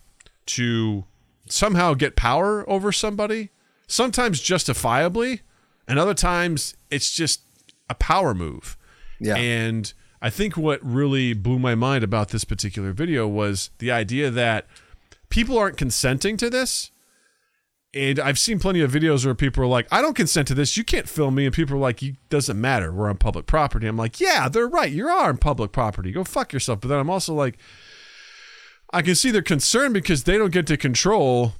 to somehow get power over somebody. Sometimes justifiably, and other times it's just a power move. Yeah. And I think what really blew my mind about this particular video was the idea that people aren't consenting to this. And I've seen plenty of videos where people are like, I don't consent to this. You can't film me. And people are like, it doesn't matter. We're on public property. I'm like, yeah, they're right. You are on public property. Go fuck yourself. But then I'm also like, I can see their concern because they don't get to control.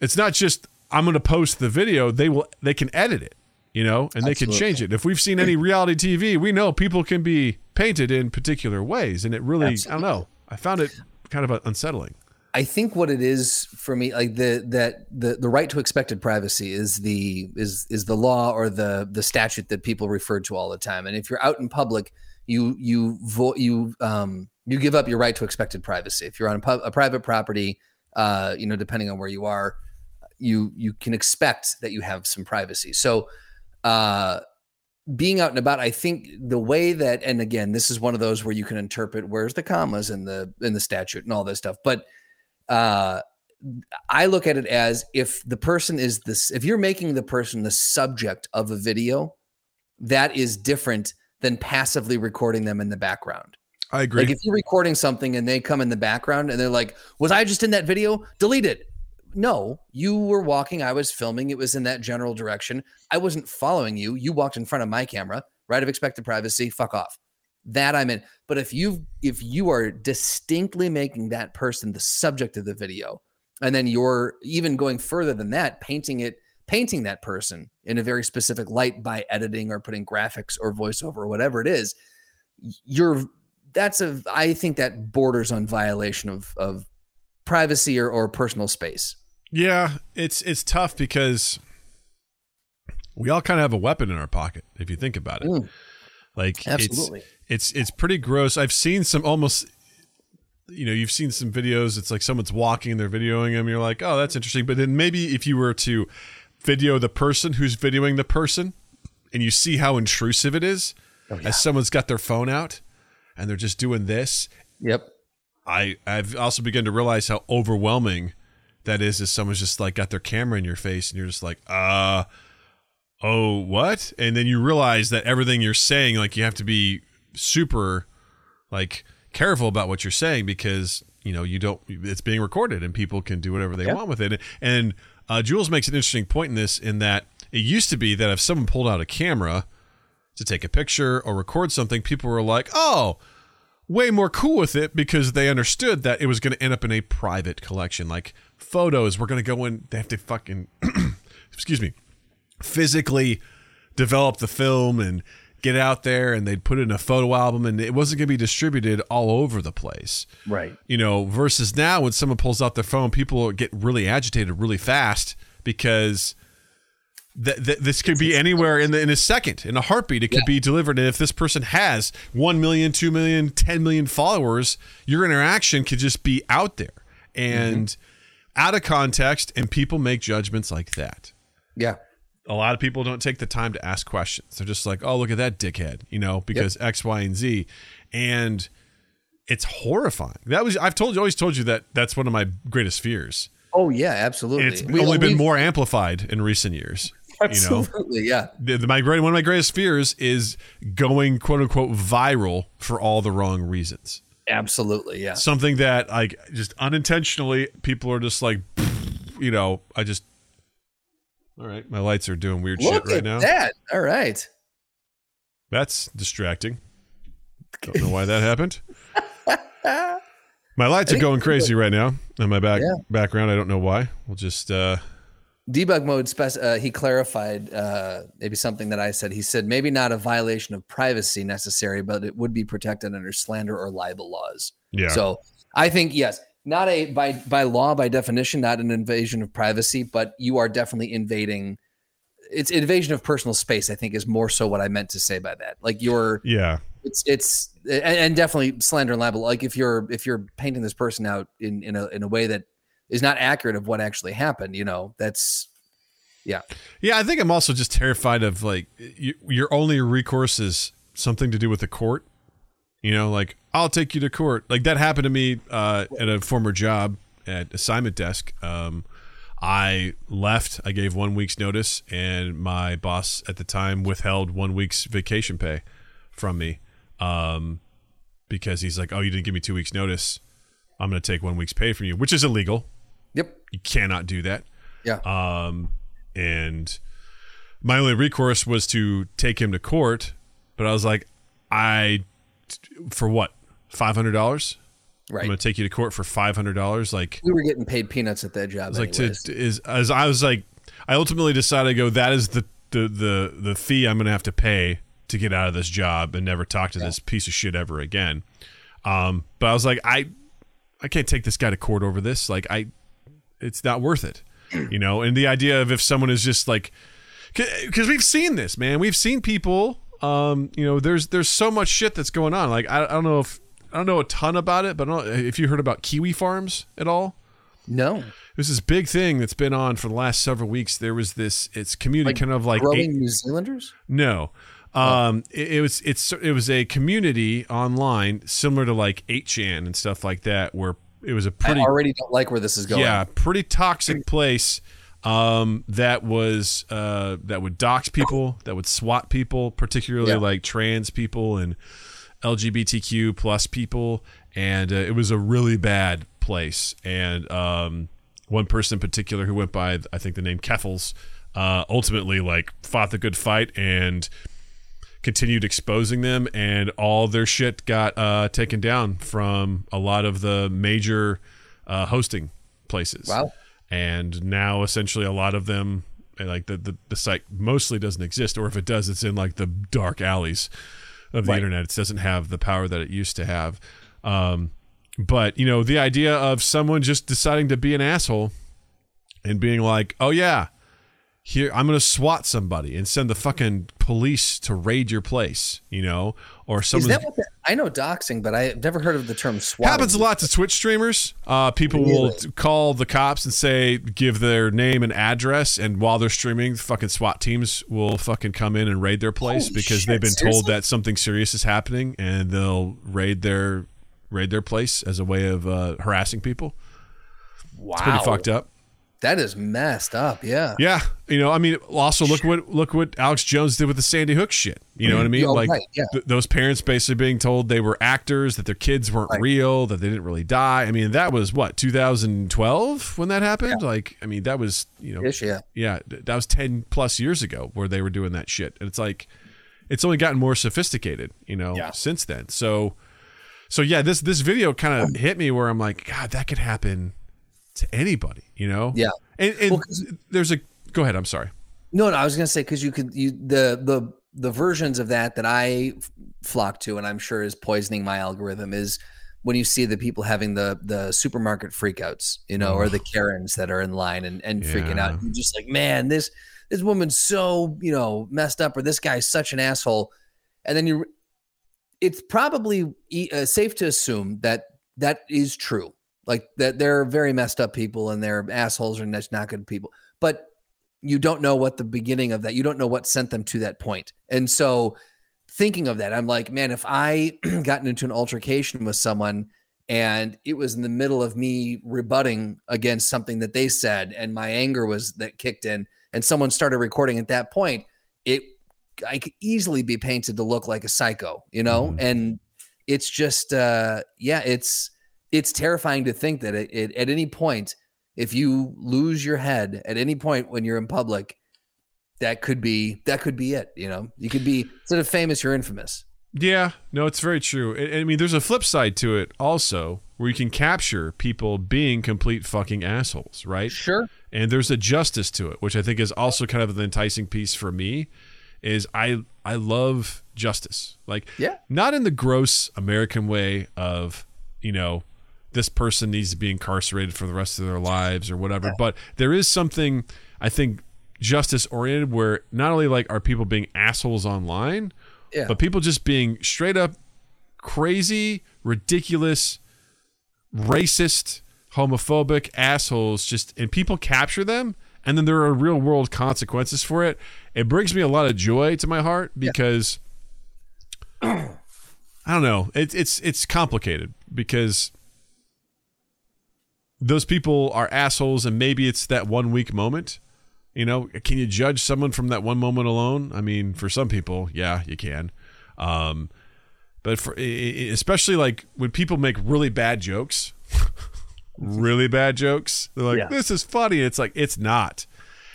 It's not just I'm going to post the video. They will. They can edit it, you know, and they can change it. If we've seen any reality TV, we know people can be painted in particular ways, and it really, I don't know. I found it kind of unsettling. I think what it is for me, like the that the the right to expected privacy is the is is the law or the the statute that people refer to all the time. And if you're out in public, you you vo- you um you give up your right to expected privacy. If you're on a, a private property, uh, you know, depending on where you are, you you can expect that you have some privacy. So, uh, being out and about, I think the way that, and again, this is one of those where you can interpret where's the commas in the in the statute and all this stuff, but uh I look at it as if the person is this if you're making the person the subject of a video, that is different than passively recording them in the background. I agree. Like if you're recording something and they come in the background and they're like, "Was I just in that video? Delete it." No, you were walking, I was filming, it was in that general direction. I wasn't following you. You walked in front of my camera, right of expected privacy, fuck off. That I'm in. But if you if you are distinctly making that person the subject of the video, and then you're even going further than that, painting it painting that person in a very specific light by editing or putting graphics or voiceover or whatever it is, you're that's a I think that borders on violation of of privacy or, or personal space. Yeah, it's it's tough because we all kind of have a weapon in our pocket if you think about it. Mm. Like Absolutely. It's it's pretty gross. I've seen some almost you know, you've seen some videos it's like someone's walking and they're videoing them you're like, "Oh, that's interesting." But then maybe if you were to video the person who's videoing the person and you see how intrusive it is as someone's got their phone out and they're just doing this Yep. I I've also begun to realize how overwhelming that is. As someone's just like got their camera in your face, and you're just like, uh, oh, what? And then you realize that everything you're saying, like, you have to be super, like, careful about what you're saying because you know you don't. It's being recorded, and people can do whatever they Yeah. want with it. And uh, Jules makes an interesting point in this, in that it used to be that if someone pulled out a camera to take a picture or record something, people were like, oh way more cool with it because they understood that it was going to end up in a private collection. Like photos were going to go in, they have to fucking, excuse me, physically develop the film and get out there and they'd put it in a photo album and it wasn't going to be distributed all over the place. Right. You know, versus now when someone pulls out their phone, people get really agitated really fast because th- th- this could be anywhere in the in a second, in a heartbeat. It could be delivered. And if this person has 1 million, 2 million, 10 million followers, your interaction could just be out there mm-hmm. and out of context, and people make judgments like that. Yeah. A lot of people don't take the time to ask questions. They're just like, oh, look at that dickhead, you know, because X, Y, and Z. And it's horrifying. That was, I've told you, always told you that that's one of my greatest fears. Oh yeah, absolutely. And it's We- only been more amplified in recent years. You know, Absolutely, yeah. the, the, my great one of my greatest fears is going quote unquote viral for all the wrong reasons. Absolutely, yeah. Something that like just unintentionally people are just like, you know, I just. All right, my lights are doing weird Look shit right at now. that. All right. That's distracting. Don't know why that happened. My lights are going crazy right now in my back Yeah. background. I don't know why. We'll just uh Debug mode. Spec- uh, he clarified uh, maybe something that I said. He said maybe not a violation of privacy necessary, but it would be protected under slander or libel laws. yeah. So I think yes, not a by by law by definition, not an invasion of privacy, but you are definitely invading. It's invasion of personal space. I think is more so what I meant to say by that. Like you're yeah. it's it's and, and definitely slander and libel. Like if you're if you're painting this person out in in a in a way that is not accurate of what actually happened, you know, that's yeah. Yeah, I think I'm also just terrified of like you, your only recourse is something to do with the court. You know, like I'll take you to court. Like that happened to me uh, at a former job at assignment desk. Um, I left. I gave one week's notice, and my boss at the time withheld one week's vacation pay from me um, because he's like, "Oh, you didn't give me two weeks' notice. I'm going to take one week's pay from you," which is illegal. yep. You cannot do that. Yeah. Um, and my only recourse was to take him to court, but I was like, I, for what, five hundred dollars? I'm going to take you to court for five hundred dollars. Like, we were getting paid peanuts at that job. like to is as I was like, I ultimately decided to go. That is the the the the fee I'm going to have to pay to get out of this job and never talk to this piece of shit ever again. Um, but I was like, I I can't take this guy to court over this. Like, I it's not worth it, you know. And the idea of if someone is just like, because we've seen this, man. We've seen people. Um, you know, there's there's so much shit that's going on. Like, I, I don't know if I don't know a ton about it, but I don't know if you heard about kiwi farms at all. no There's this big thing that's been on for the last several weeks. There was this. It's community kind of like growing eight- New Zealanders. no. Um, it, it was it's it was a community online similar to like 8chan and stuff like that, where it was a pretty I already don't like where this is going. yeah pretty toxic place um, that was uh, that would dox people, that would swat people, particularly Yeah. like trans people and LGBTQ plus people, and uh, it was a really bad place. And um, one person in particular who went by I think the name Keffals uh, ultimately like fought the good fight and continued exposing them and all their shit got uh, taken down from a lot of the major uh, hosting places Wow. And now essentially a lot of them like the, the the site mostly doesn't exist, or if it does, it's in like the dark alleys of the Right. internet. It doesn't have the power that it used to have. Um, but you know, the idea of someone just deciding to be an asshole and being like, "Oh yeah, here I'm gonna swat somebody and send the fucking police to raid your place," you know, or Is someone that what I know doxing, but I've never heard of the term swatting. happens a lot to Twitch streamers. Uh, people will t- call the cops and say, give their name and address, and while they're streaming, fucking SWAT teams will fucking come in and raid their place Holy because shit, they've been told that something serious is happening, and they'll raid their raid their place as a way of uh, harassing people. Wow, Pretty fucked up. That is messed up. Yeah. Yeah, you know, I mean, also look what look what Alex Jones did with the Sandy Hook shit. You know what I mean? Oh, like right, yeah. th- those parents basically being told they were actors, that their kids weren't Right. real, that they didn't really die. I mean, that was what 2012 when that happened. Like, I mean, that was you know, Ish, yeah. yeah, th- that was 10 plus years ago where they were doing that shit, and it's like, it's only gotten more sophisticated, you know, Yeah. since then. So, so yeah, this this video kind of um, hit me where I'm like, God, that could happen to anybody, you know? Yeah. And, and Well, there's a go ahead. I'm sorry. No, no, I was gonna say because you could you the the the versions of that that I flock to, and I'm sure is poisoning my algorithm is when you see the people having the the supermarket freakouts, you know, or the Karens that are in line and and freaking out. You're just like, man, this this woman's so you know messed up, or this guy's such an asshole, and then you, it's probably uh, safe to assume that that is true. Like that, they're very messed up people, and they're assholes, and that's not good people. But you don't know what the beginning of that you don't know what sent them to that point and so thinking of that i'm like man if i gotten into an altercation with someone and it was in the middle of me rebutting against something that they said and my anger was that kicked in and someone started recording at that point it i could easily be painted to look like a psycho you know Mhm. and it's just uh yeah it's it's terrifying to think that it, it, at any point if you lose your head at any point when you're in public that could be that could be it you know you could be instead of famous you're infamous Yeah, no, it's very true. I, I mean, there's a flip side to it also, where you can capture people being complete fucking assholes, right? sure And there's a justice to it, which I think is also kind of the enticing piece for me. Is I I love justice, like Yeah. not in the gross American way of you know this person needs to be incarcerated for the rest of their lives or whatever, but there is something I think justice oriented where not only like are people being assholes online, yeah but people just being straight up crazy, ridiculous, racist, homophobic assholes just and people capture them and then there are real world consequences for it. It brings me a lot of joy to my heart because I don't know. It's it's it's complicated because those people are assholes and maybe it's that one week moment. You know, can you judge someone from that one moment alone? I mean, for some people, yeah, you can. Um, but for especially like when people make really bad jokes, really bad jokes, they're like, Yeah. "This is funny." It's like it's not,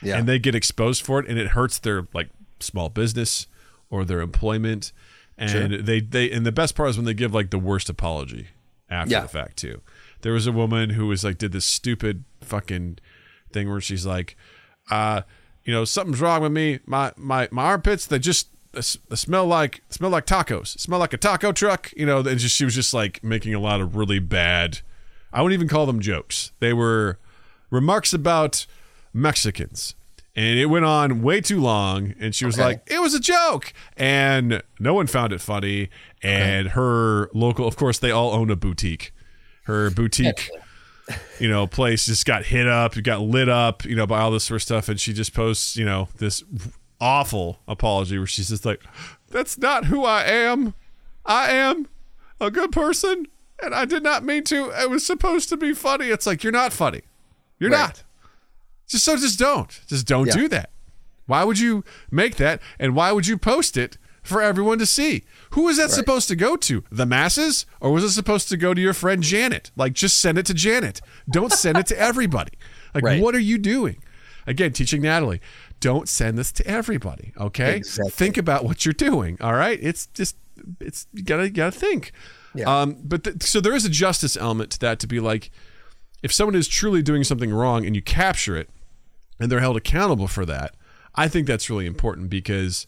yeah and they get exposed for it, and it hurts their like small business or their employment. And Sure. they they and the best part is when they give like the worst apology after Yeah. the fact too. There was a woman who was like did this stupid fucking thing where she's like, uh, you know, something's wrong with me. My my my armpits they just they smell like smell like tacos. Smell like a taco truck. You know, and just she was just like making a lot of really bad. I wouldn't even call them jokes. They were remarks about Mexicans. And it went on way too long, and she was Okay. like, "It was a joke," and no one found it funny. And her local, of course, they all own a boutique. Her boutique you know, place just got hit up, got lit up, you know, by all this sort of stuff. And she just posts, you know, this awful apology where she's just like, that's not who I am. I am a good person and I did not mean to. It was supposed to be funny. It's like, you're not funny. You're Right. not. Just so just don't. Just don't Yeah. do that. Why would you make that? And why would you post it for everyone to see? Who was that supposed to go to? The masses? Or was it supposed to go to your friend Janet? Like, just send it to Janet. Don't send it to everybody. Like, Right. what are you doing? Again, teaching Natalie, don't send this to everybody. Okay. Exactly. Think about what you're doing. All right. It's just, it's, you gotta, you gotta think. Yeah. Um, but th- so there is a justice element to that to be like, if someone is truly doing something wrong and you capture it, and they're held accountable for that. I think that's really important because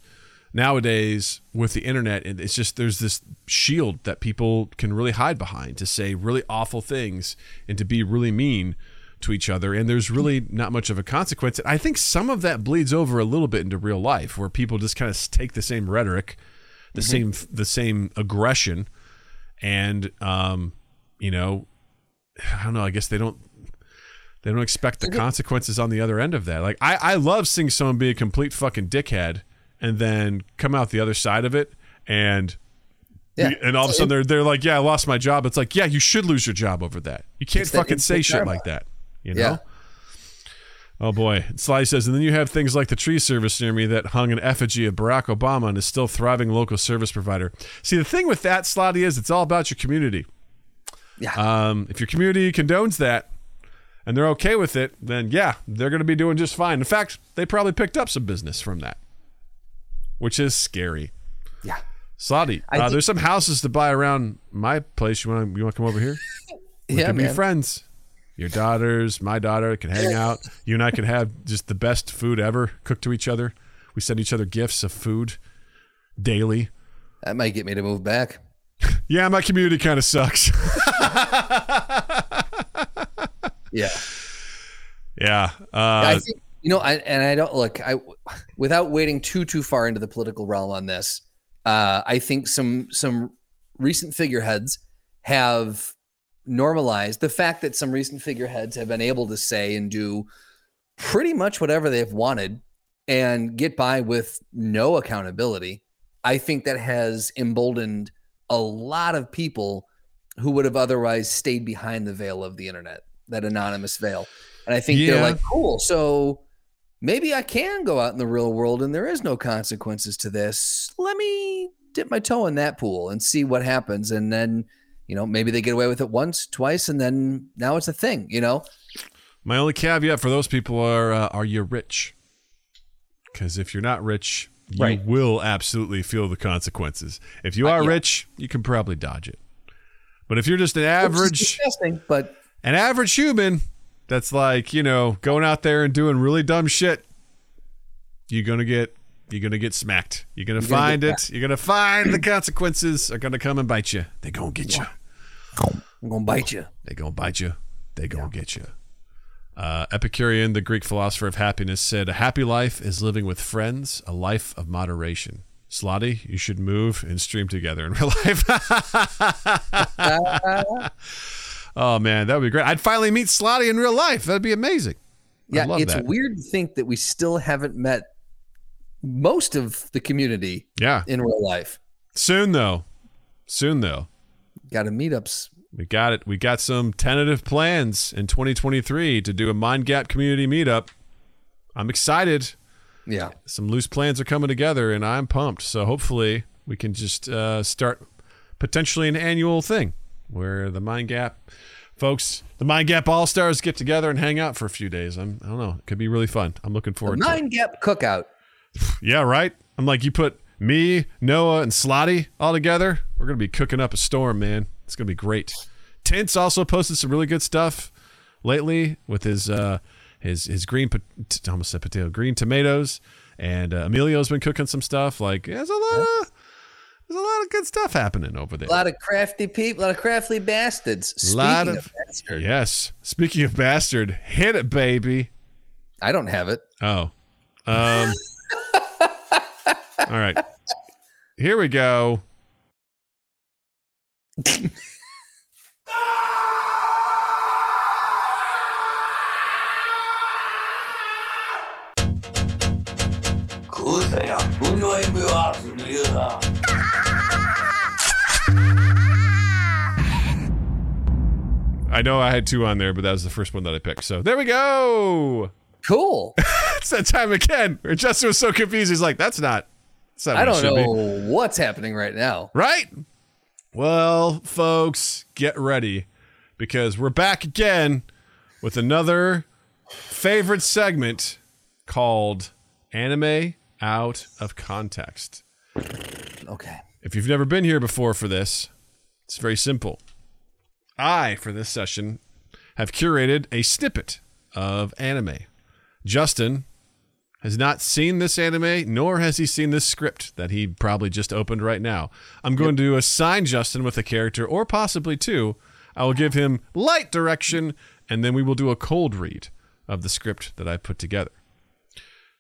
nowadays with the internet, it- it's just there's this shield that people can really hide behind to say really awful things and to be really mean to each other, and there's really not much of a consequence. And I think some of that bleeds over a little bit into real life, where people just kind of take the same rhetoric, the same the same aggression, and um, you know, I don't know. I guess they don't they don't expect the consequences on the other end of that. Like I, I love seeing someone be a complete fucking dickhead and then come out the other side of it and Yeah. and all of a sudden they're they're like, Yeah, I lost my job. It's like, yeah, you should lose your job over that. You can't fucking say shit karma. like that. You know? Yeah. Oh boy. Sly says, and then you have things like the tree service near me that hung an effigy of Barack Obama and is still thriving local service provider. See, the thing with that, Slotty, is it's all about your community. Yeah. Um, if your community condones that and they're okay with it, then yeah, they're going to be doing just fine. In fact, they probably picked up some business from that, which is scary. yeah. Slotty, uh, think- there's some houses to buy around my place. You want to you want to come over here? We Yeah, can be man. friends. Your daughters, my daughter can hang out. You and I can have just the best food ever cooked to each other. We send each other gifts of food daily. That might get me to move back. Yeah, my community kind of sucks. Yeah. yeah. Uh, think you know, I, and I don't look. I without wading too too far into the political realm on this. Uh, I think some some recent figureheads have normalized the fact that some recent figureheads have been able to say and do pretty much whatever they've wanted and get by with no accountability. I think that has emboldened a lot of people who would have otherwise stayed behind the veil of the internet, that anonymous veil. And I think Yeah. they're like, cool. So maybe I can go out in the real world and there is no consequences to this. Let me dip my toe in that pool and see what happens. And then, you know, maybe they get away with it once, twice, and then now it's a thing, you know? my only caveat for those people are: uh, Are you rich? Because if you're not rich, you Right. will absolutely feel the consequences. If you are yeah. rich, you can probably dodge it. But if you're just an average, but an average human that's like you know going out there and doing really dumb shit you're gonna get you're gonna get smacked. You're gonna You're gonna find get it you're gonna find the consequences are gonna come and bite you. They gonna get you. I'm going to bite you. they gonna bite you. They gonna get you. Uh, Epicurean, the Greek philosopher of happiness, said, "A happy life is living with friends, a life of moderation." Slotty, you should move and stream together in real life. oh man, that would be great. I'd finally meet Slotty in real life. That'd be amazing. Yeah, it's that. weird to think that we still haven't met most of the community Yeah. in real life. Soon though. Soon though. Got a meetups. We got it. We got some tentative plans in 2023 to do a Mind Gap community meetup. I'm excited. Yeah. Some loose plans are coming together and I'm pumped. So hopefully we can just uh, start potentially an annual thing where the Mind Gap folks, the Mind Gap All Stars get together and hang out for a few days. I'm, I don't know. It could be really fun. I'm looking The forward to it. Mind Gap Cookout. Yeah, right. I'm like, you put me, Noah, and Slotty all together. We're gonna be cooking up a storm, man. It's gonna be great. Tints also posted some really good stuff lately with his uh his his green pot- almost said potato green tomatoes, and uh, Emilio's been cooking some stuff. Like, there's a lot of there's a lot of good stuff happening over there. A lot of crafty people, a lot of crafty bastards. Speaking Lot of, of- bastard, Yes. Speaking of bastard, hit it, baby. I don't have it. Oh. Um All right. Here we go. I know I had two on there, but that was the first one that I picked. So there we go. Cool. It's that time again. Where Justin was so confused. He's like, "That's not. That's not I don't know be." what's happening right now. Right? Well, folks, get ready because we're back again with another favorite segment called Anime Out of Context. Okay. If you've never been here before for this, it's very simple. I, for this session, have curated a snippet of anime Justin has not seen this anime, nor has he seen this script that he probably just opened right now. I'm going to assign Justin with a character, or possibly two. I will give him light direction, and then we will do a cold read of the script that I put together.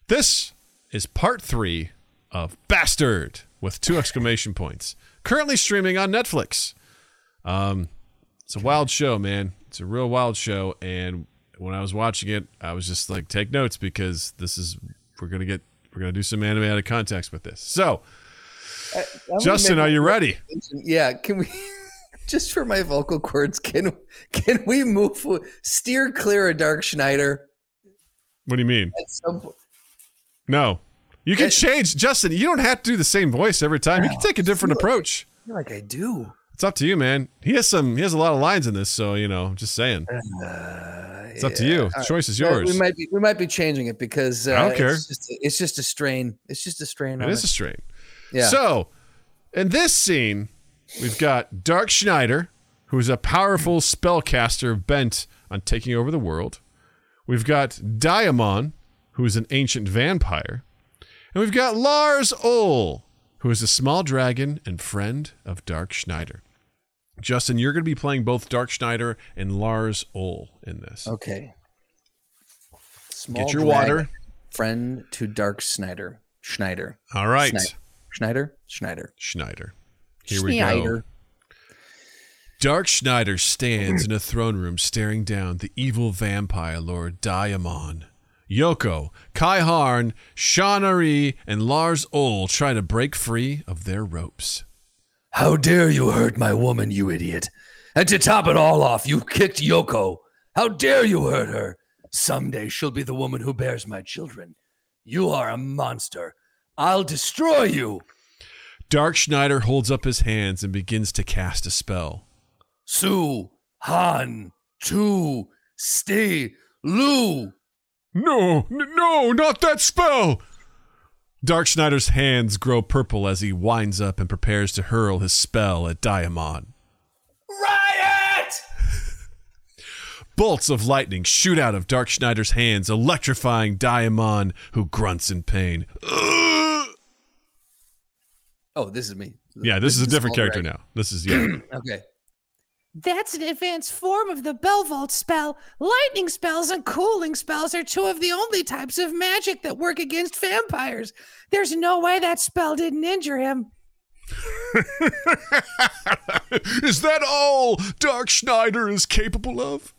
This is part three of Bastard with two exclamation points. Currently streaming on Netflix. Um, it's a wild show, man. It's a real wild show, and when I was watching it, I was just like, take notes because this is we're gonna get we're gonna do some anime out of context with this. So, I'm Justin, are you ready? Yeah, can we just for my vocal cords? Can can we move steer clear of Dark Schneider What do you mean? at some point? No, you can change, Justin. You don't have to do the same voice every time. You can take a different approach. I feel like I do. It's up to you, man. He has some. He has a lot of lines in this, so you know. Just saying, Uh, it's up to you. The choice is Uh, yours. We might be we might be changing it because uh, I don't care. It's just, it's just a strain. It's just a strain. It is a strain. yeah. So, in this scene, we've got Dark Schneider, who's a powerful spellcaster bent on taking over the world. We've got Diamond, who is an ancient vampire. And we've got Lars Ole, who is a small dragon and friend of Dark Schneider. Justin, you're going to be playing both Dark Schneider and Lars Ole in this. okay. Small Get your water. Friend to Dark Schneider. Schneider. All right. Schneider. Schneider. Schneider. Schneider. Here we go. Dark Schneider stands in a throne room staring down the evil vampire lord Diamond. Yoko, Kai Harn, Shawnari, and Lars Ole try to break free of their ropes. How dare you hurt my woman, you idiot? And to top it all off, you kicked Yoko. How dare you hurt her? Someday she'll be the woman who bears my children. You are a monster. I'll destroy you. Dark Schneider holds up his hands and begins to cast a spell. Su, Han, Tu, Stay, Lu. No, n- no, not that spell! Dark Schneider's hands grow purple as he winds up and prepares to hurl his spell at Diamond. Riot! Bolts of lightning shoot out of Dark Schneider's hands, electrifying Diamond, who grunts in pain. Oh, this is me. Yeah, this, is a different character dragon. now. This is yeah. Okay. That's an advanced form of the Belvolt spell. Lightning spells and cooling spells are two of the only types of magic that work against vampires. There's no way that spell didn't injure him. is that all Dark Schneider is capable of?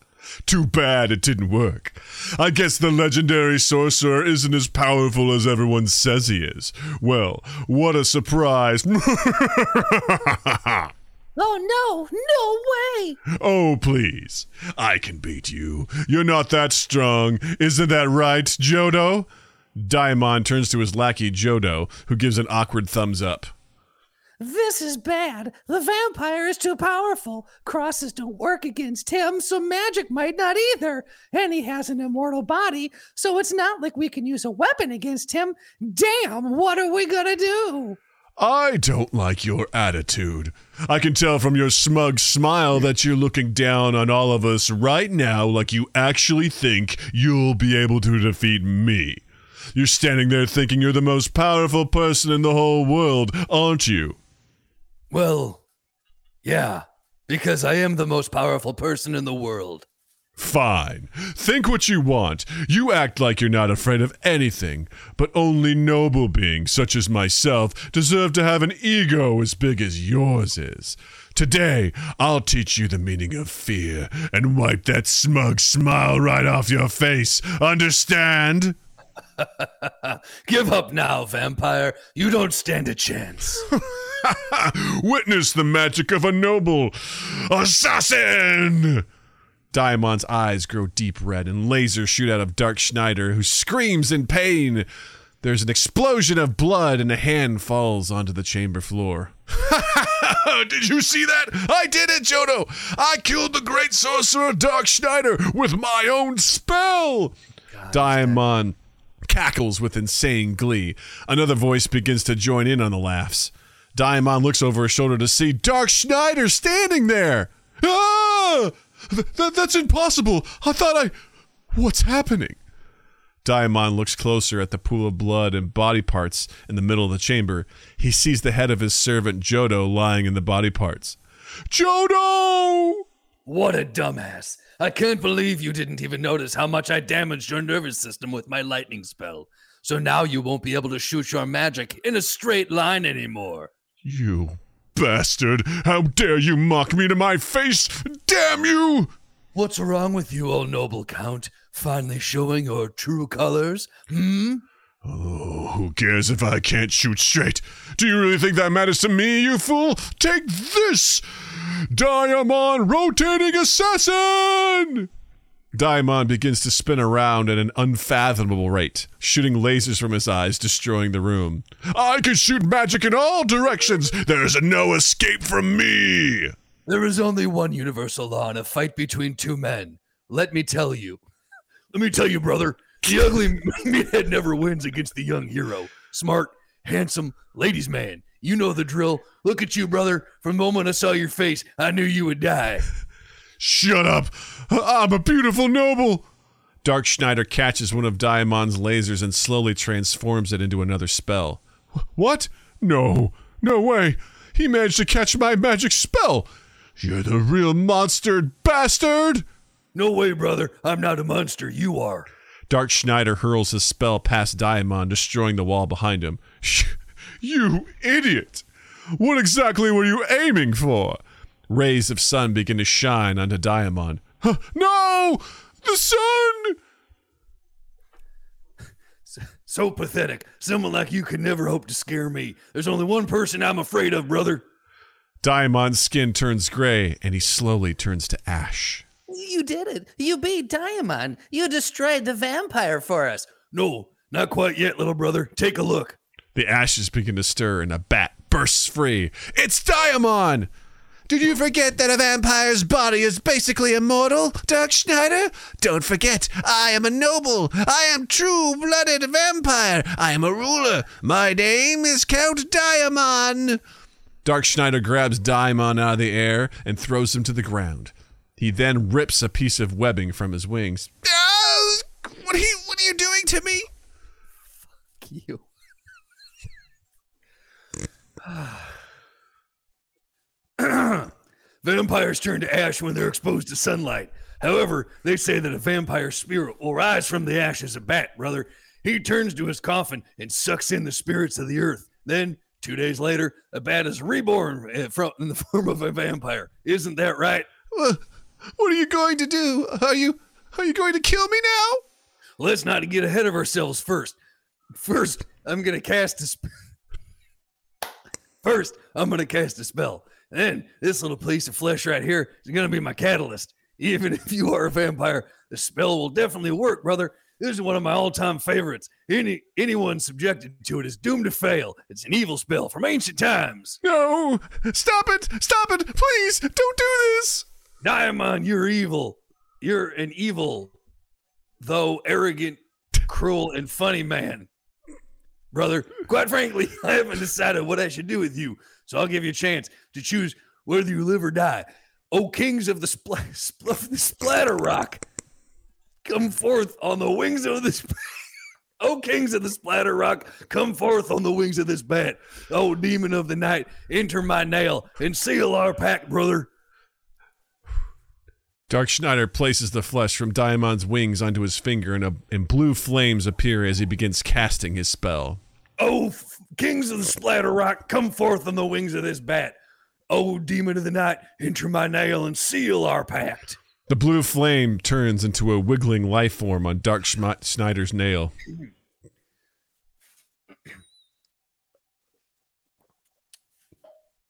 Too bad it didn't work. I guess the legendary sorcerer isn't as powerful as everyone says he is. Well, what a surprise. Oh no, no way! oh, please. I can beat you. You're not that strong. Isn't that right, Jodo? Diamond turns to his lackey, Jodo, who gives an awkward thumbs up. This is bad. The vampire is too powerful. Crosses don't work against him, so magic might not either. And he has an immortal body, so it's not like we can use a weapon against him. Damn, what are we gonna do? I don't like your attitude. I can tell from your smug smile that you're looking down on all of us right now like you actually think you'll be able to defeat me. You're standing there thinking you're the most powerful person in the whole world, aren't you? Well, yeah, because I am the most powerful person in the world. Fine. Think what you want. You act like you're not afraid of anything, but only noble beings such as myself deserve to have an ego as big as yours is. Today, I'll teach you the meaning of fear and wipe that smug smile right off your face. Understand? Give up now, vampire. You don't stand a chance. Witness the magic of a noble assassin! Diamond's eyes grow deep red and lasers shoot out of Dark Schneider, who screams in pain. There's an explosion of blood and a hand falls onto the chamber floor. did you see that? I did it, Jodo! I killed the great sorcerer Dark Schneider with my own spell! Diamond cackles with insane glee. Another voice begins to join in on the laughs. Diamond looks over his shoulder to see Dark Schneider standing there. Ah! Th- th- that's impossible. I thought I. What's happening? Diamond looks closer at the pool of blood and body parts in the middle of the chamber. He sees the head of his servant Jodo lying in the body parts. Jodo! What a dumbass. I can't believe you didn't even notice how much I damaged your nervous system with my lightning spell. So now you won't be able to shoot your magic in a straight line anymore. You bastard! How dare you mock me to my face! Damn you! What's wrong with you, O noble count? Finally showing your true colors? Hmm? Oh, who cares if I can't shoot straight? Do you really think that matters to me, you fool? Take this! Diamond Rotating Assassin! Diamond begins to spin around at an unfathomable rate, shooting lasers from his eyes, destroying the room. I can shoot magic in all directions! There's no escape from me! There is only one universal law in a fight between two men. Let me tell you. Let me tell you, brother. The ugly meathead never wins against the young hero. Smart, handsome, ladies' man. You know the drill. Look at you, brother. From the moment I saw your face, I knew you would die. Shut up! I'm a beautiful noble! Dark Schneider catches one of Diamond's lasers and slowly transforms it into another spell. What? No, no way! He managed to catch my magic spell! You're the real monster bastard! No way, brother. I'm not a monster. You are. Dark Schneider hurls his spell past Diamond, destroying the wall behind him. You idiot! What exactly were you aiming for? Rays of sun begin to shine onto Diamond. Huh, no! The sun! So pathetic. Someone like you could never hope to scare me. There's only one person I'm afraid of, brother. Diamond's skin turns gray and he slowly turns to ash. You did it. You beat Diamond. You destroyed the vampire for us. No, not quite yet, little brother. Take a look. The ashes begin to stir and a bat bursts free. It's Diamond! Did you forget that a vampire's body is basically immortal, Dark Schneider? Don't forget, I am a noble. I am true-blooded vampire. I am a ruler. My name is Count Diamond. Dark Schneider grabs Diamond out of the air and throws him to the ground. He then rips a piece of webbing from his wings. Ah, what, are you, what are you doing to me? Fuck you. Vampires turn to ash when they're exposed to sunlight. However, they say that a vampire spirit will rise from the ash as a bat, brother. He turns to his coffin and sucks in the spirits of the earth. Then, two days later, a bat is reborn eh, in the form of a vampire. Isn't that right? What are you going to do? Are you are you going to kill me now? Let's not get ahead of ourselves first. First, I'm going to cast a spell. First, I'm going to cast a spell. Then, this little piece of flesh right here is going to be my catalyst. Even if you are a vampire, the spell will definitely work, brother. This is one of my all-time favorites. Any anyone subjected to it is doomed to fail. It's an evil spell from ancient times. No! Stop it! Stop it! Please, don't do this! Diamond, you're evil. You're an evil, though arrogant, cruel, and funny man. Brother, quite frankly, I haven't decided what I should do with you, so I'll give you a chance to choose whether you live or die. O kings of the, spl- spl- the splatter rock, come forth on the wings of this. O kings of the splatter rock, come forth on the wings of this bat. O demon of the night, enter my nail and seal our pact, brother. Dark Schneider places the flesh from Diamond's wings onto his finger, and, a, and blue flames appear as he begins casting his spell. O f- kings of the splatter rock, come forth on the wings of this bat. O demon of the night, enter my nail and seal our pact. The blue flame turns into a wiggling life form on Dark Schneider's nail.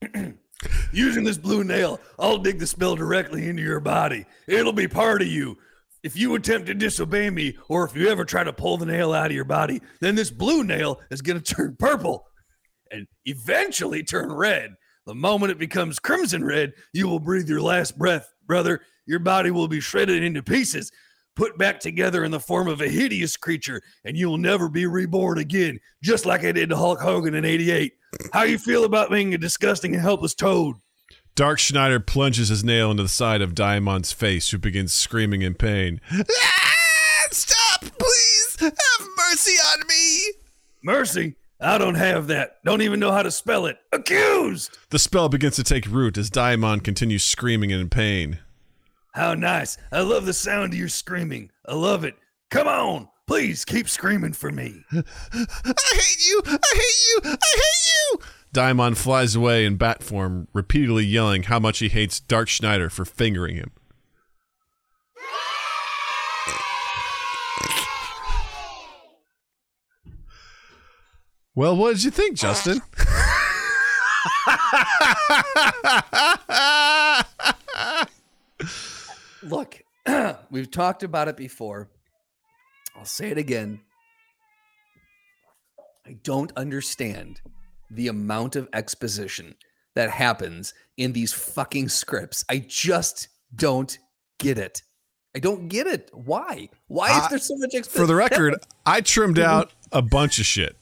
Using this blue nail, I'll dig the spell directly into your body. It'll be part of you. If you attempt to disobey me, or if you ever try to pull the nail out of your body, then this blue nail is going to turn purple and eventually turn red. The moment it becomes crimson red, you will breathe your last breath, brother. Your body will be shredded into pieces, put back together in the form of a hideous creature, and you will never be reborn again, just like I did to Hulk Hogan in 88. How you feel about being a disgusting and helpless toad? Dark Schneider plunges his nail into the side of Diamond's face, who begins screaming in pain. Ah, stop, please! Have mercy on me. Mercy. I don't have that. Don't even know how to spell it. Accused. The spell begins to take root as Daimon continues screaming in pain. How nice. I love the sound of your screaming. I love it. Come on. Please keep screaming for me. I hate you! I hate you! I hate you! Daimon flies away in bat form, repeatedly yelling how much he hates Dark Schneider for fingering him. Well, what did you think, Justin? Look, we've talked about it before. I'll say it again. I don't understand the amount of exposition that happens in these fucking scripts. I just don't get it. I don't get it. Why? Why is there so much exposition? For the record, I trimmed out a bunch of shit.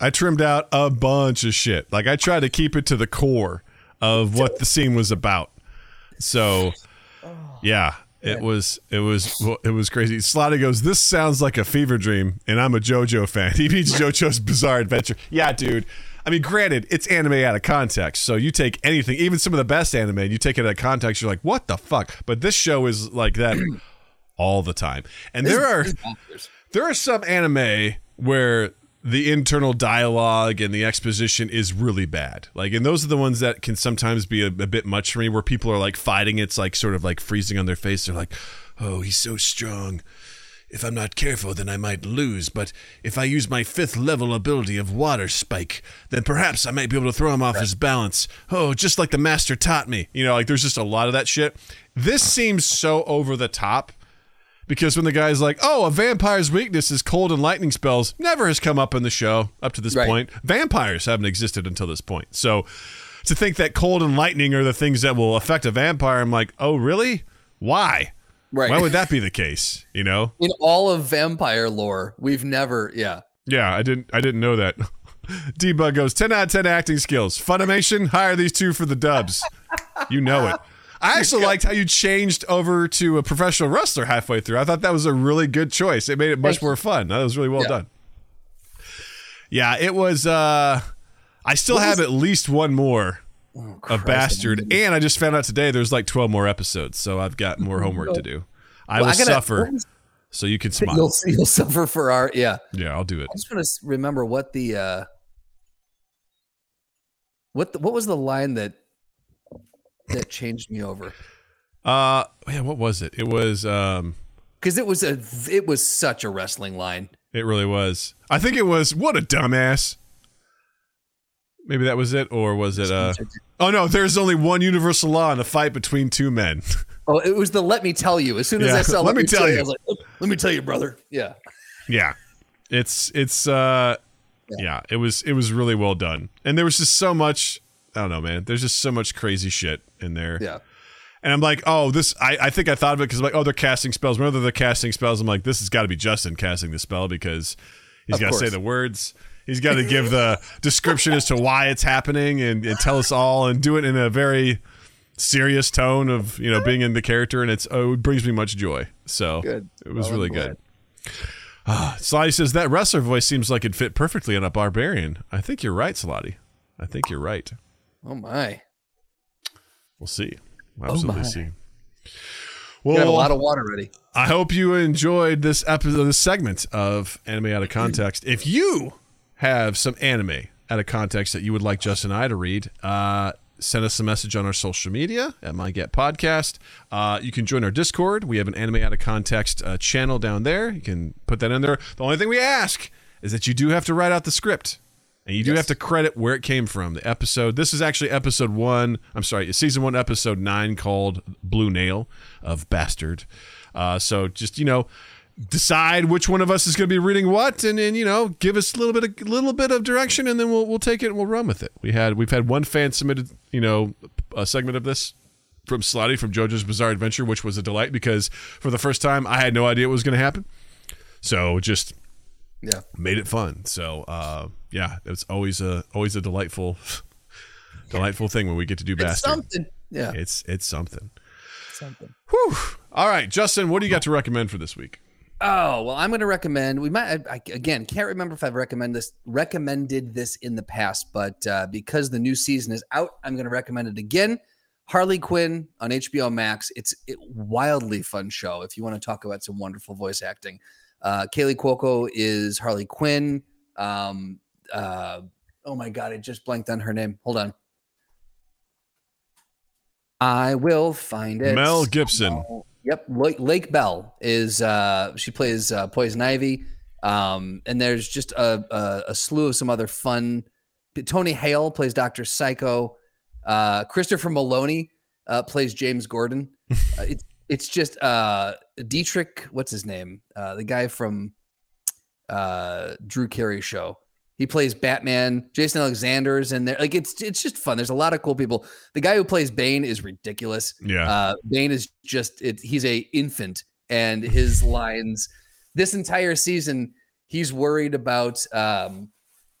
I trimmed out a bunch of shit. Like I tried to keep it to the core of what the scene was about. So, yeah, it was it was it was crazy. Slotty goes, "This sounds like a fever dream," and I'm a JoJo fan. He means JoJo's Bizarre Adventure. Yeah, dude. I mean, granted, it's anime out of context. So you take anything, even some of the best anime, and you take it out of context, you're like, "What the fuck?" But this show is like that all the time. And there are there are some anime where the internal dialogue and the exposition is really bad. Like, and those are the ones that can sometimes be a, a bit much for me, where people are like fighting. It's like sort of like freezing on their face. They're like, "Oh, he's so strong. If I'm not careful, then I might lose. But if I use my fifth level ability of Water Spike, then perhaps I might be able to throw him off his balance. Oh, just like the master taught me. You know, like there's just a lot of that shit. This seems so over the top because when the guy's like, "Oh, a vampire's weakness is cold and lightning spells," never has come up in the show up to this Right. point. Vampires haven't existed until this point. So to think that cold and lightning are the things that will affect a vampire, I'm like, "Oh, really? Why? Right. Why would that be the case?" You know? in all of vampire lore, we've never, yeah. Yeah, I didn't. I didn't know that. Debug goes ten out of ten acting skills. Funimation hire these two for the dubs. You know it. I actually liked how you changed over to a professional wrestler halfway through. I thought that was a really good choice. It made it much more fun. That was really well Yeah. done. Yeah, it was. uh I still What have was- at least one more Oh, of Christ, Bastard, I'm- and I just found out today there's like twelve more episodes, so I've got more homework to do. I Well, will I gotta- suffer, so you can smile. You'll, you'll suffer for our, yeah. yeah, I'll do it. I just want to remember what the uh what the, what was the line that that changed me over Uh, yeah, what was it? It was. um because it was a it was such a wrestling line. It really was. I think it was what a dumbass. Maybe that was it, or was it? Uh, oh no, there's only one universal law in a fight between two men. Oh, it was the "Let me tell you." As soon as Yeah, I saw, "Let me tell you." I was like, "Oh, "Let me tell you, brother." Yeah, yeah, it's it's uh, Yeah. yeah. it was it was really well done, and there was just so much. I don't know, man. There's just so much crazy shit in there. yeah. And I'm like, oh, this. I, I think I thought of it because like, oh, they're casting spells. Whenever they're casting spells, I'm like, this has got to be Justin casting the spell because he's got to say the words. He's got to give the description as to why it's happening and, and tell us all and do it in a very serious tone of you know being in the character and it's oh it brings me much joy. So Good. it was Well, really good. Ah, Slotty says that wrestler voice seems like it'd fit perfectly on a barbarian. I think you're right, Slotty. I think you're right. Oh my! We'll see. We'll absolutely my. see. We Well, have a lot of water ready. I hope you enjoyed this episode, this segment of Anime Out of Context. If you have some anime out of context that you would like Justin and I to read, uh, send us a message on our social media at Mind Gap Podcast. Uh, you can join our Discord. We have an Anime Out of Context uh, channel down there. You can put that in there. The only thing we ask is that you do have to write out the script. And you do have to credit where it came from. The episode. This is actually episode one. I'm sorry, season one, episode nine, called "Blue Nail" of Bastard. Uh, so just you know, decide which one of us is going to be reading what, and then you know, give us a little bit of a little bit of direction, and then we'll we'll take it and we'll run with it. We had we've had one fan submitted you know a segment of this from Slotty from JoJo's Bizarre Adventure, which was a delight because for the first time I had no idea what was going to happen. So just Yeah. made it fun. So uh, yeah, it's always a always a delightful delightful thing when we get to do It's bastard. something. Yeah. It's it's something. something. Whew. All right, Justin, what do you got to recommend for this week? Oh well, I'm going to recommend. We might I, I, again can't remember if I've recommended this recommended this in the past, but uh, because the new season is out, I'm going to recommend it again. Harley Quinn on HBO Max. It's a wildly fun show. If you want to talk about some wonderful voice acting, uh, Kaley Cuoco is Harley Quinn. Um, uh, oh my god, I just blanked on her name. Hold on. I will find it. Mel Gibson. Yep, Lake, Lake Bell is uh, she plays uh, Poison Ivy, um, and there's just a, a, a slew of some other fun. Tony Hale plays Doctor Psycho. Uh, Christopher Meloni uh, plays James Gordon. Uh, it's it's just uh, Diedrich. What's his name? Uh, the guy from uh, Drew Carey show. He plays Batman. Jason Alexander's in there. Like it's it's just fun. There's a lot of cool people. The guy who plays Bane is ridiculous. Yeah. Uh, Bane is just it, he's a infant, and his lines this entire season he's worried about. Um,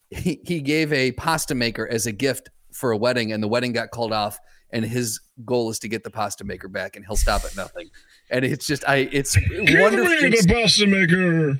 he he gave a pasta maker as a gift for a wedding, and the wedding got called off. And his goal is to get the pasta maker back, and he'll stop at nothing. And it's just I it's wonderful. the pasta maker.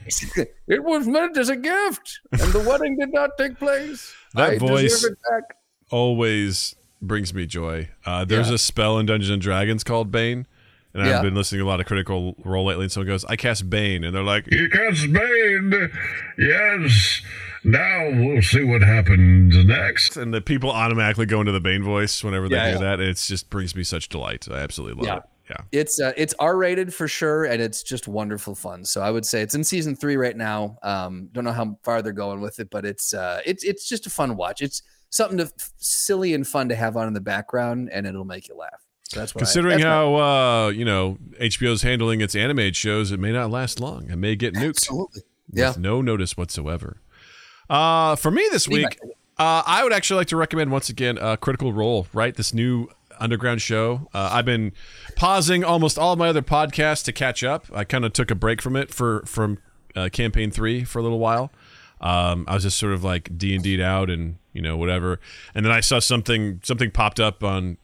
It was meant as a gift, and the wedding did not take place. That I voice- it back. always brings me joy. Uh, there's Yeah. a spell in Dungeons and Dragons called Bane, and Yeah. I've been listening to a lot of Critical Role lately. And someone goes, "I cast Bane," and they're like, You cast Bane. Yes. Now we'll see what happens next. and the people automatically go into the Bane voice whenever they Yeah, hear yeah. that. And it just brings me such delight. I absolutely love Yeah. it. Yeah. It's uh, it's R rated for sure, and it's just wonderful fun. So I would say it's in season three right now. Um, don't know how far they're going with it, but it's uh, it's it's just a fun watch. It's something to silly and fun to have on in the background, and it'll make you laugh. So that's what I- Considering that's my- how uh, you know HBO's handling its animated shows, it may not last long. It may get nuked absolutely with yeah. no notice whatsoever. Uh, for me this week, uh, I would actually like to recommend once again uh, Critical Role. Right, this new underground show. Uh, I've been pausing almost all of my other podcasts to catch up. I kind of took a break from it for from uh, campaign three for a little while. Um, I was just sort of like D and D'd out and you know whatever, and then I saw something something popped up on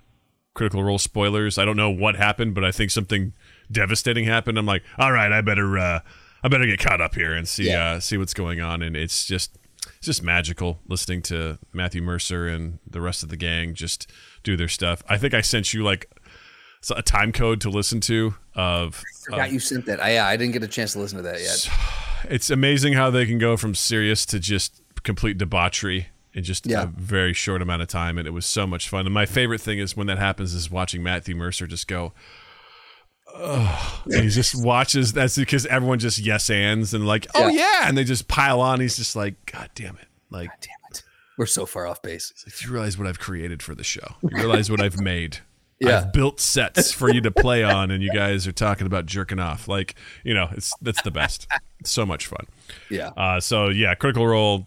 Critical Role spoilers. I don't know what happened, but I think something devastating happened. I'm like, all right, I better uh, I better get caught up here and see Yeah. uh, see what's going on. And it's just it's just magical listening to Matthew Mercer and the rest of the gang just do their stuff. I think I sent you like a time code to listen to of Forgot you sent that. I, yeah, I didn't get a chance to listen to that yet. it's amazing how they can go from serious to just complete debauchery in just Yeah. a very short amount of time and it was so much fun and my favorite thing is when that happens is watching matthew mercer just go oh he just watches that's because everyone just yes ands and like oh yeah and they just pile on he's just like god damn it like Damn it, we're so far off base. if you realize what i've created for the show you realize what i've made Yeah. I've built sets for you to play on, and you guys are talking about jerking off. Like, you know, it's that's the best. It's so much fun. Yeah, Uh, so yeah, Critical Role,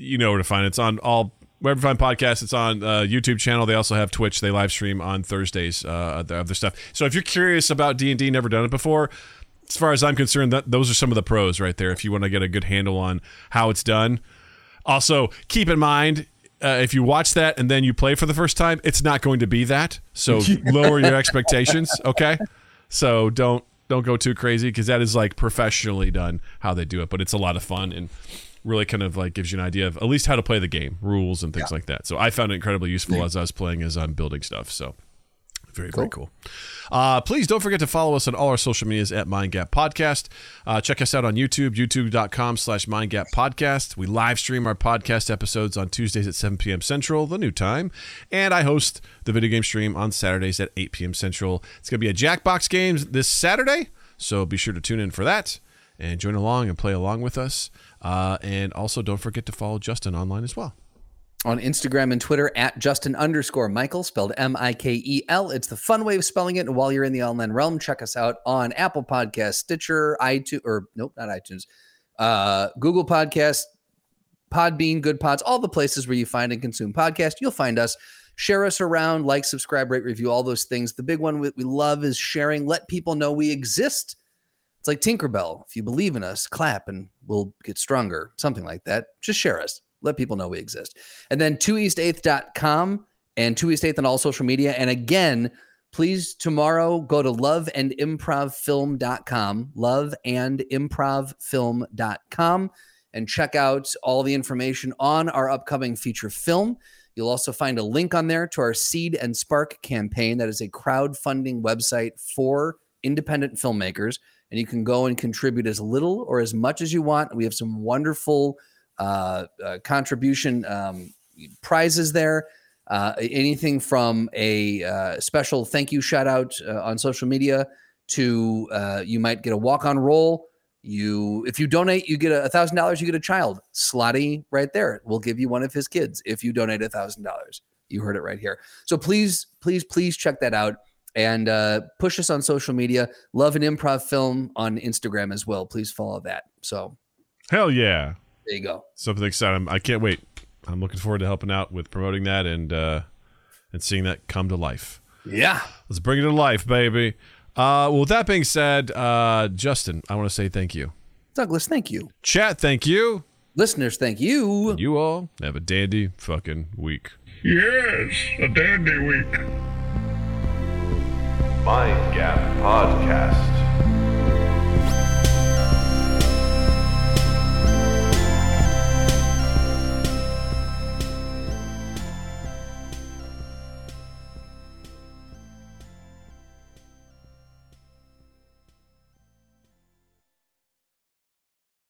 you know where to find it. It's on all wherever find podcasts. It's on uh, YouTube channel. They also have Twitch. They live stream on Thursdays uh, of their- of their stuff. So if you're curious about D and D, never done it before, as far as I'm concerned, that those are some of the pros right there. If you want to get a good handle on how it's done. Also, keep in mind. Uh, if you watch that and then you play for the first time, it's not going to be that. So lower your expectations, okay? So don't don't go too crazy because that is like professionally done how they do it, but it's a lot of fun and really kind of like gives you an idea of at least how to play the game, rules and things like that. So I found it incredibly useful as I was playing as I'm building stuff. So very very cool. Uh, please don't forget to follow us on all our social medias at Mind Gap Podcast. Uh, check us out on YouTube, youtube.com slash Mind Gap Podcast. We live stream our podcast episodes on Tuesdays at 7 p.m. Central, the new time. And I host the video game stream on Saturdays at 8 p.m. Central. It's going to be a Jackbox Games this Saturday, so be sure to tune in for that and join along and play along with us. Uh, and also don't forget to follow Justin online as well. on Instagram and Twitter at Justin underscore Michael, spelled M I K E L. It's the fun way of spelling it. And while you're in the online realm, check us out on Apple Podcasts, Stitcher, iTunes, or nope, not iTunes, uh, Google Podcasts, Podbean, Goodpods, all the places where you find and consume podcasts. You'll find us. Share us around, like, subscribe, rate, review, all those things. The big one we we love is sharing. Let people know we exist. It's like Tinkerbell. If you believe in us, clap and we'll get stronger. Something like that. Just share us. Let people know we exist. And then 2east8th.com and 2east8th on all social media. And again, please tomorrow go to loveandimprovfilm.com, loveandimprovfilm.com, and check out all the information on our upcoming feature film. You'll also find a link on there to our Seed and Spark campaign. That is a crowdfunding website for independent filmmakers. And you can go and contribute as little or as much as you want. We have some wonderful uh, uh, contribution um, prizes there. Uh, anything from a uh, special thank you shout out uh, on social media to uh, you might get a walk on roll. You, if you donate, you get a thousand dollars. You get a child. Slotty, right there, We'll give you one of his kids if you donate a thousand dollars. You heard it right here. So please, please, please check that out and uh, push us on social media. Love an improv film on Instagram as well. Please follow that. So Hell yeah. there you go. Something exciting. I can't wait. I'm looking forward to helping out with promoting that and uh, and seeing that come to life. Yeah. Let's bring it to life, baby. Uh, well, with that being said, uh, Justin, I want to say thank you. Douglas, thank you. Chat, thank you. Listeners, thank you. You all have a dandy fucking week. Yes, a dandy week. Mind Gap Podcast.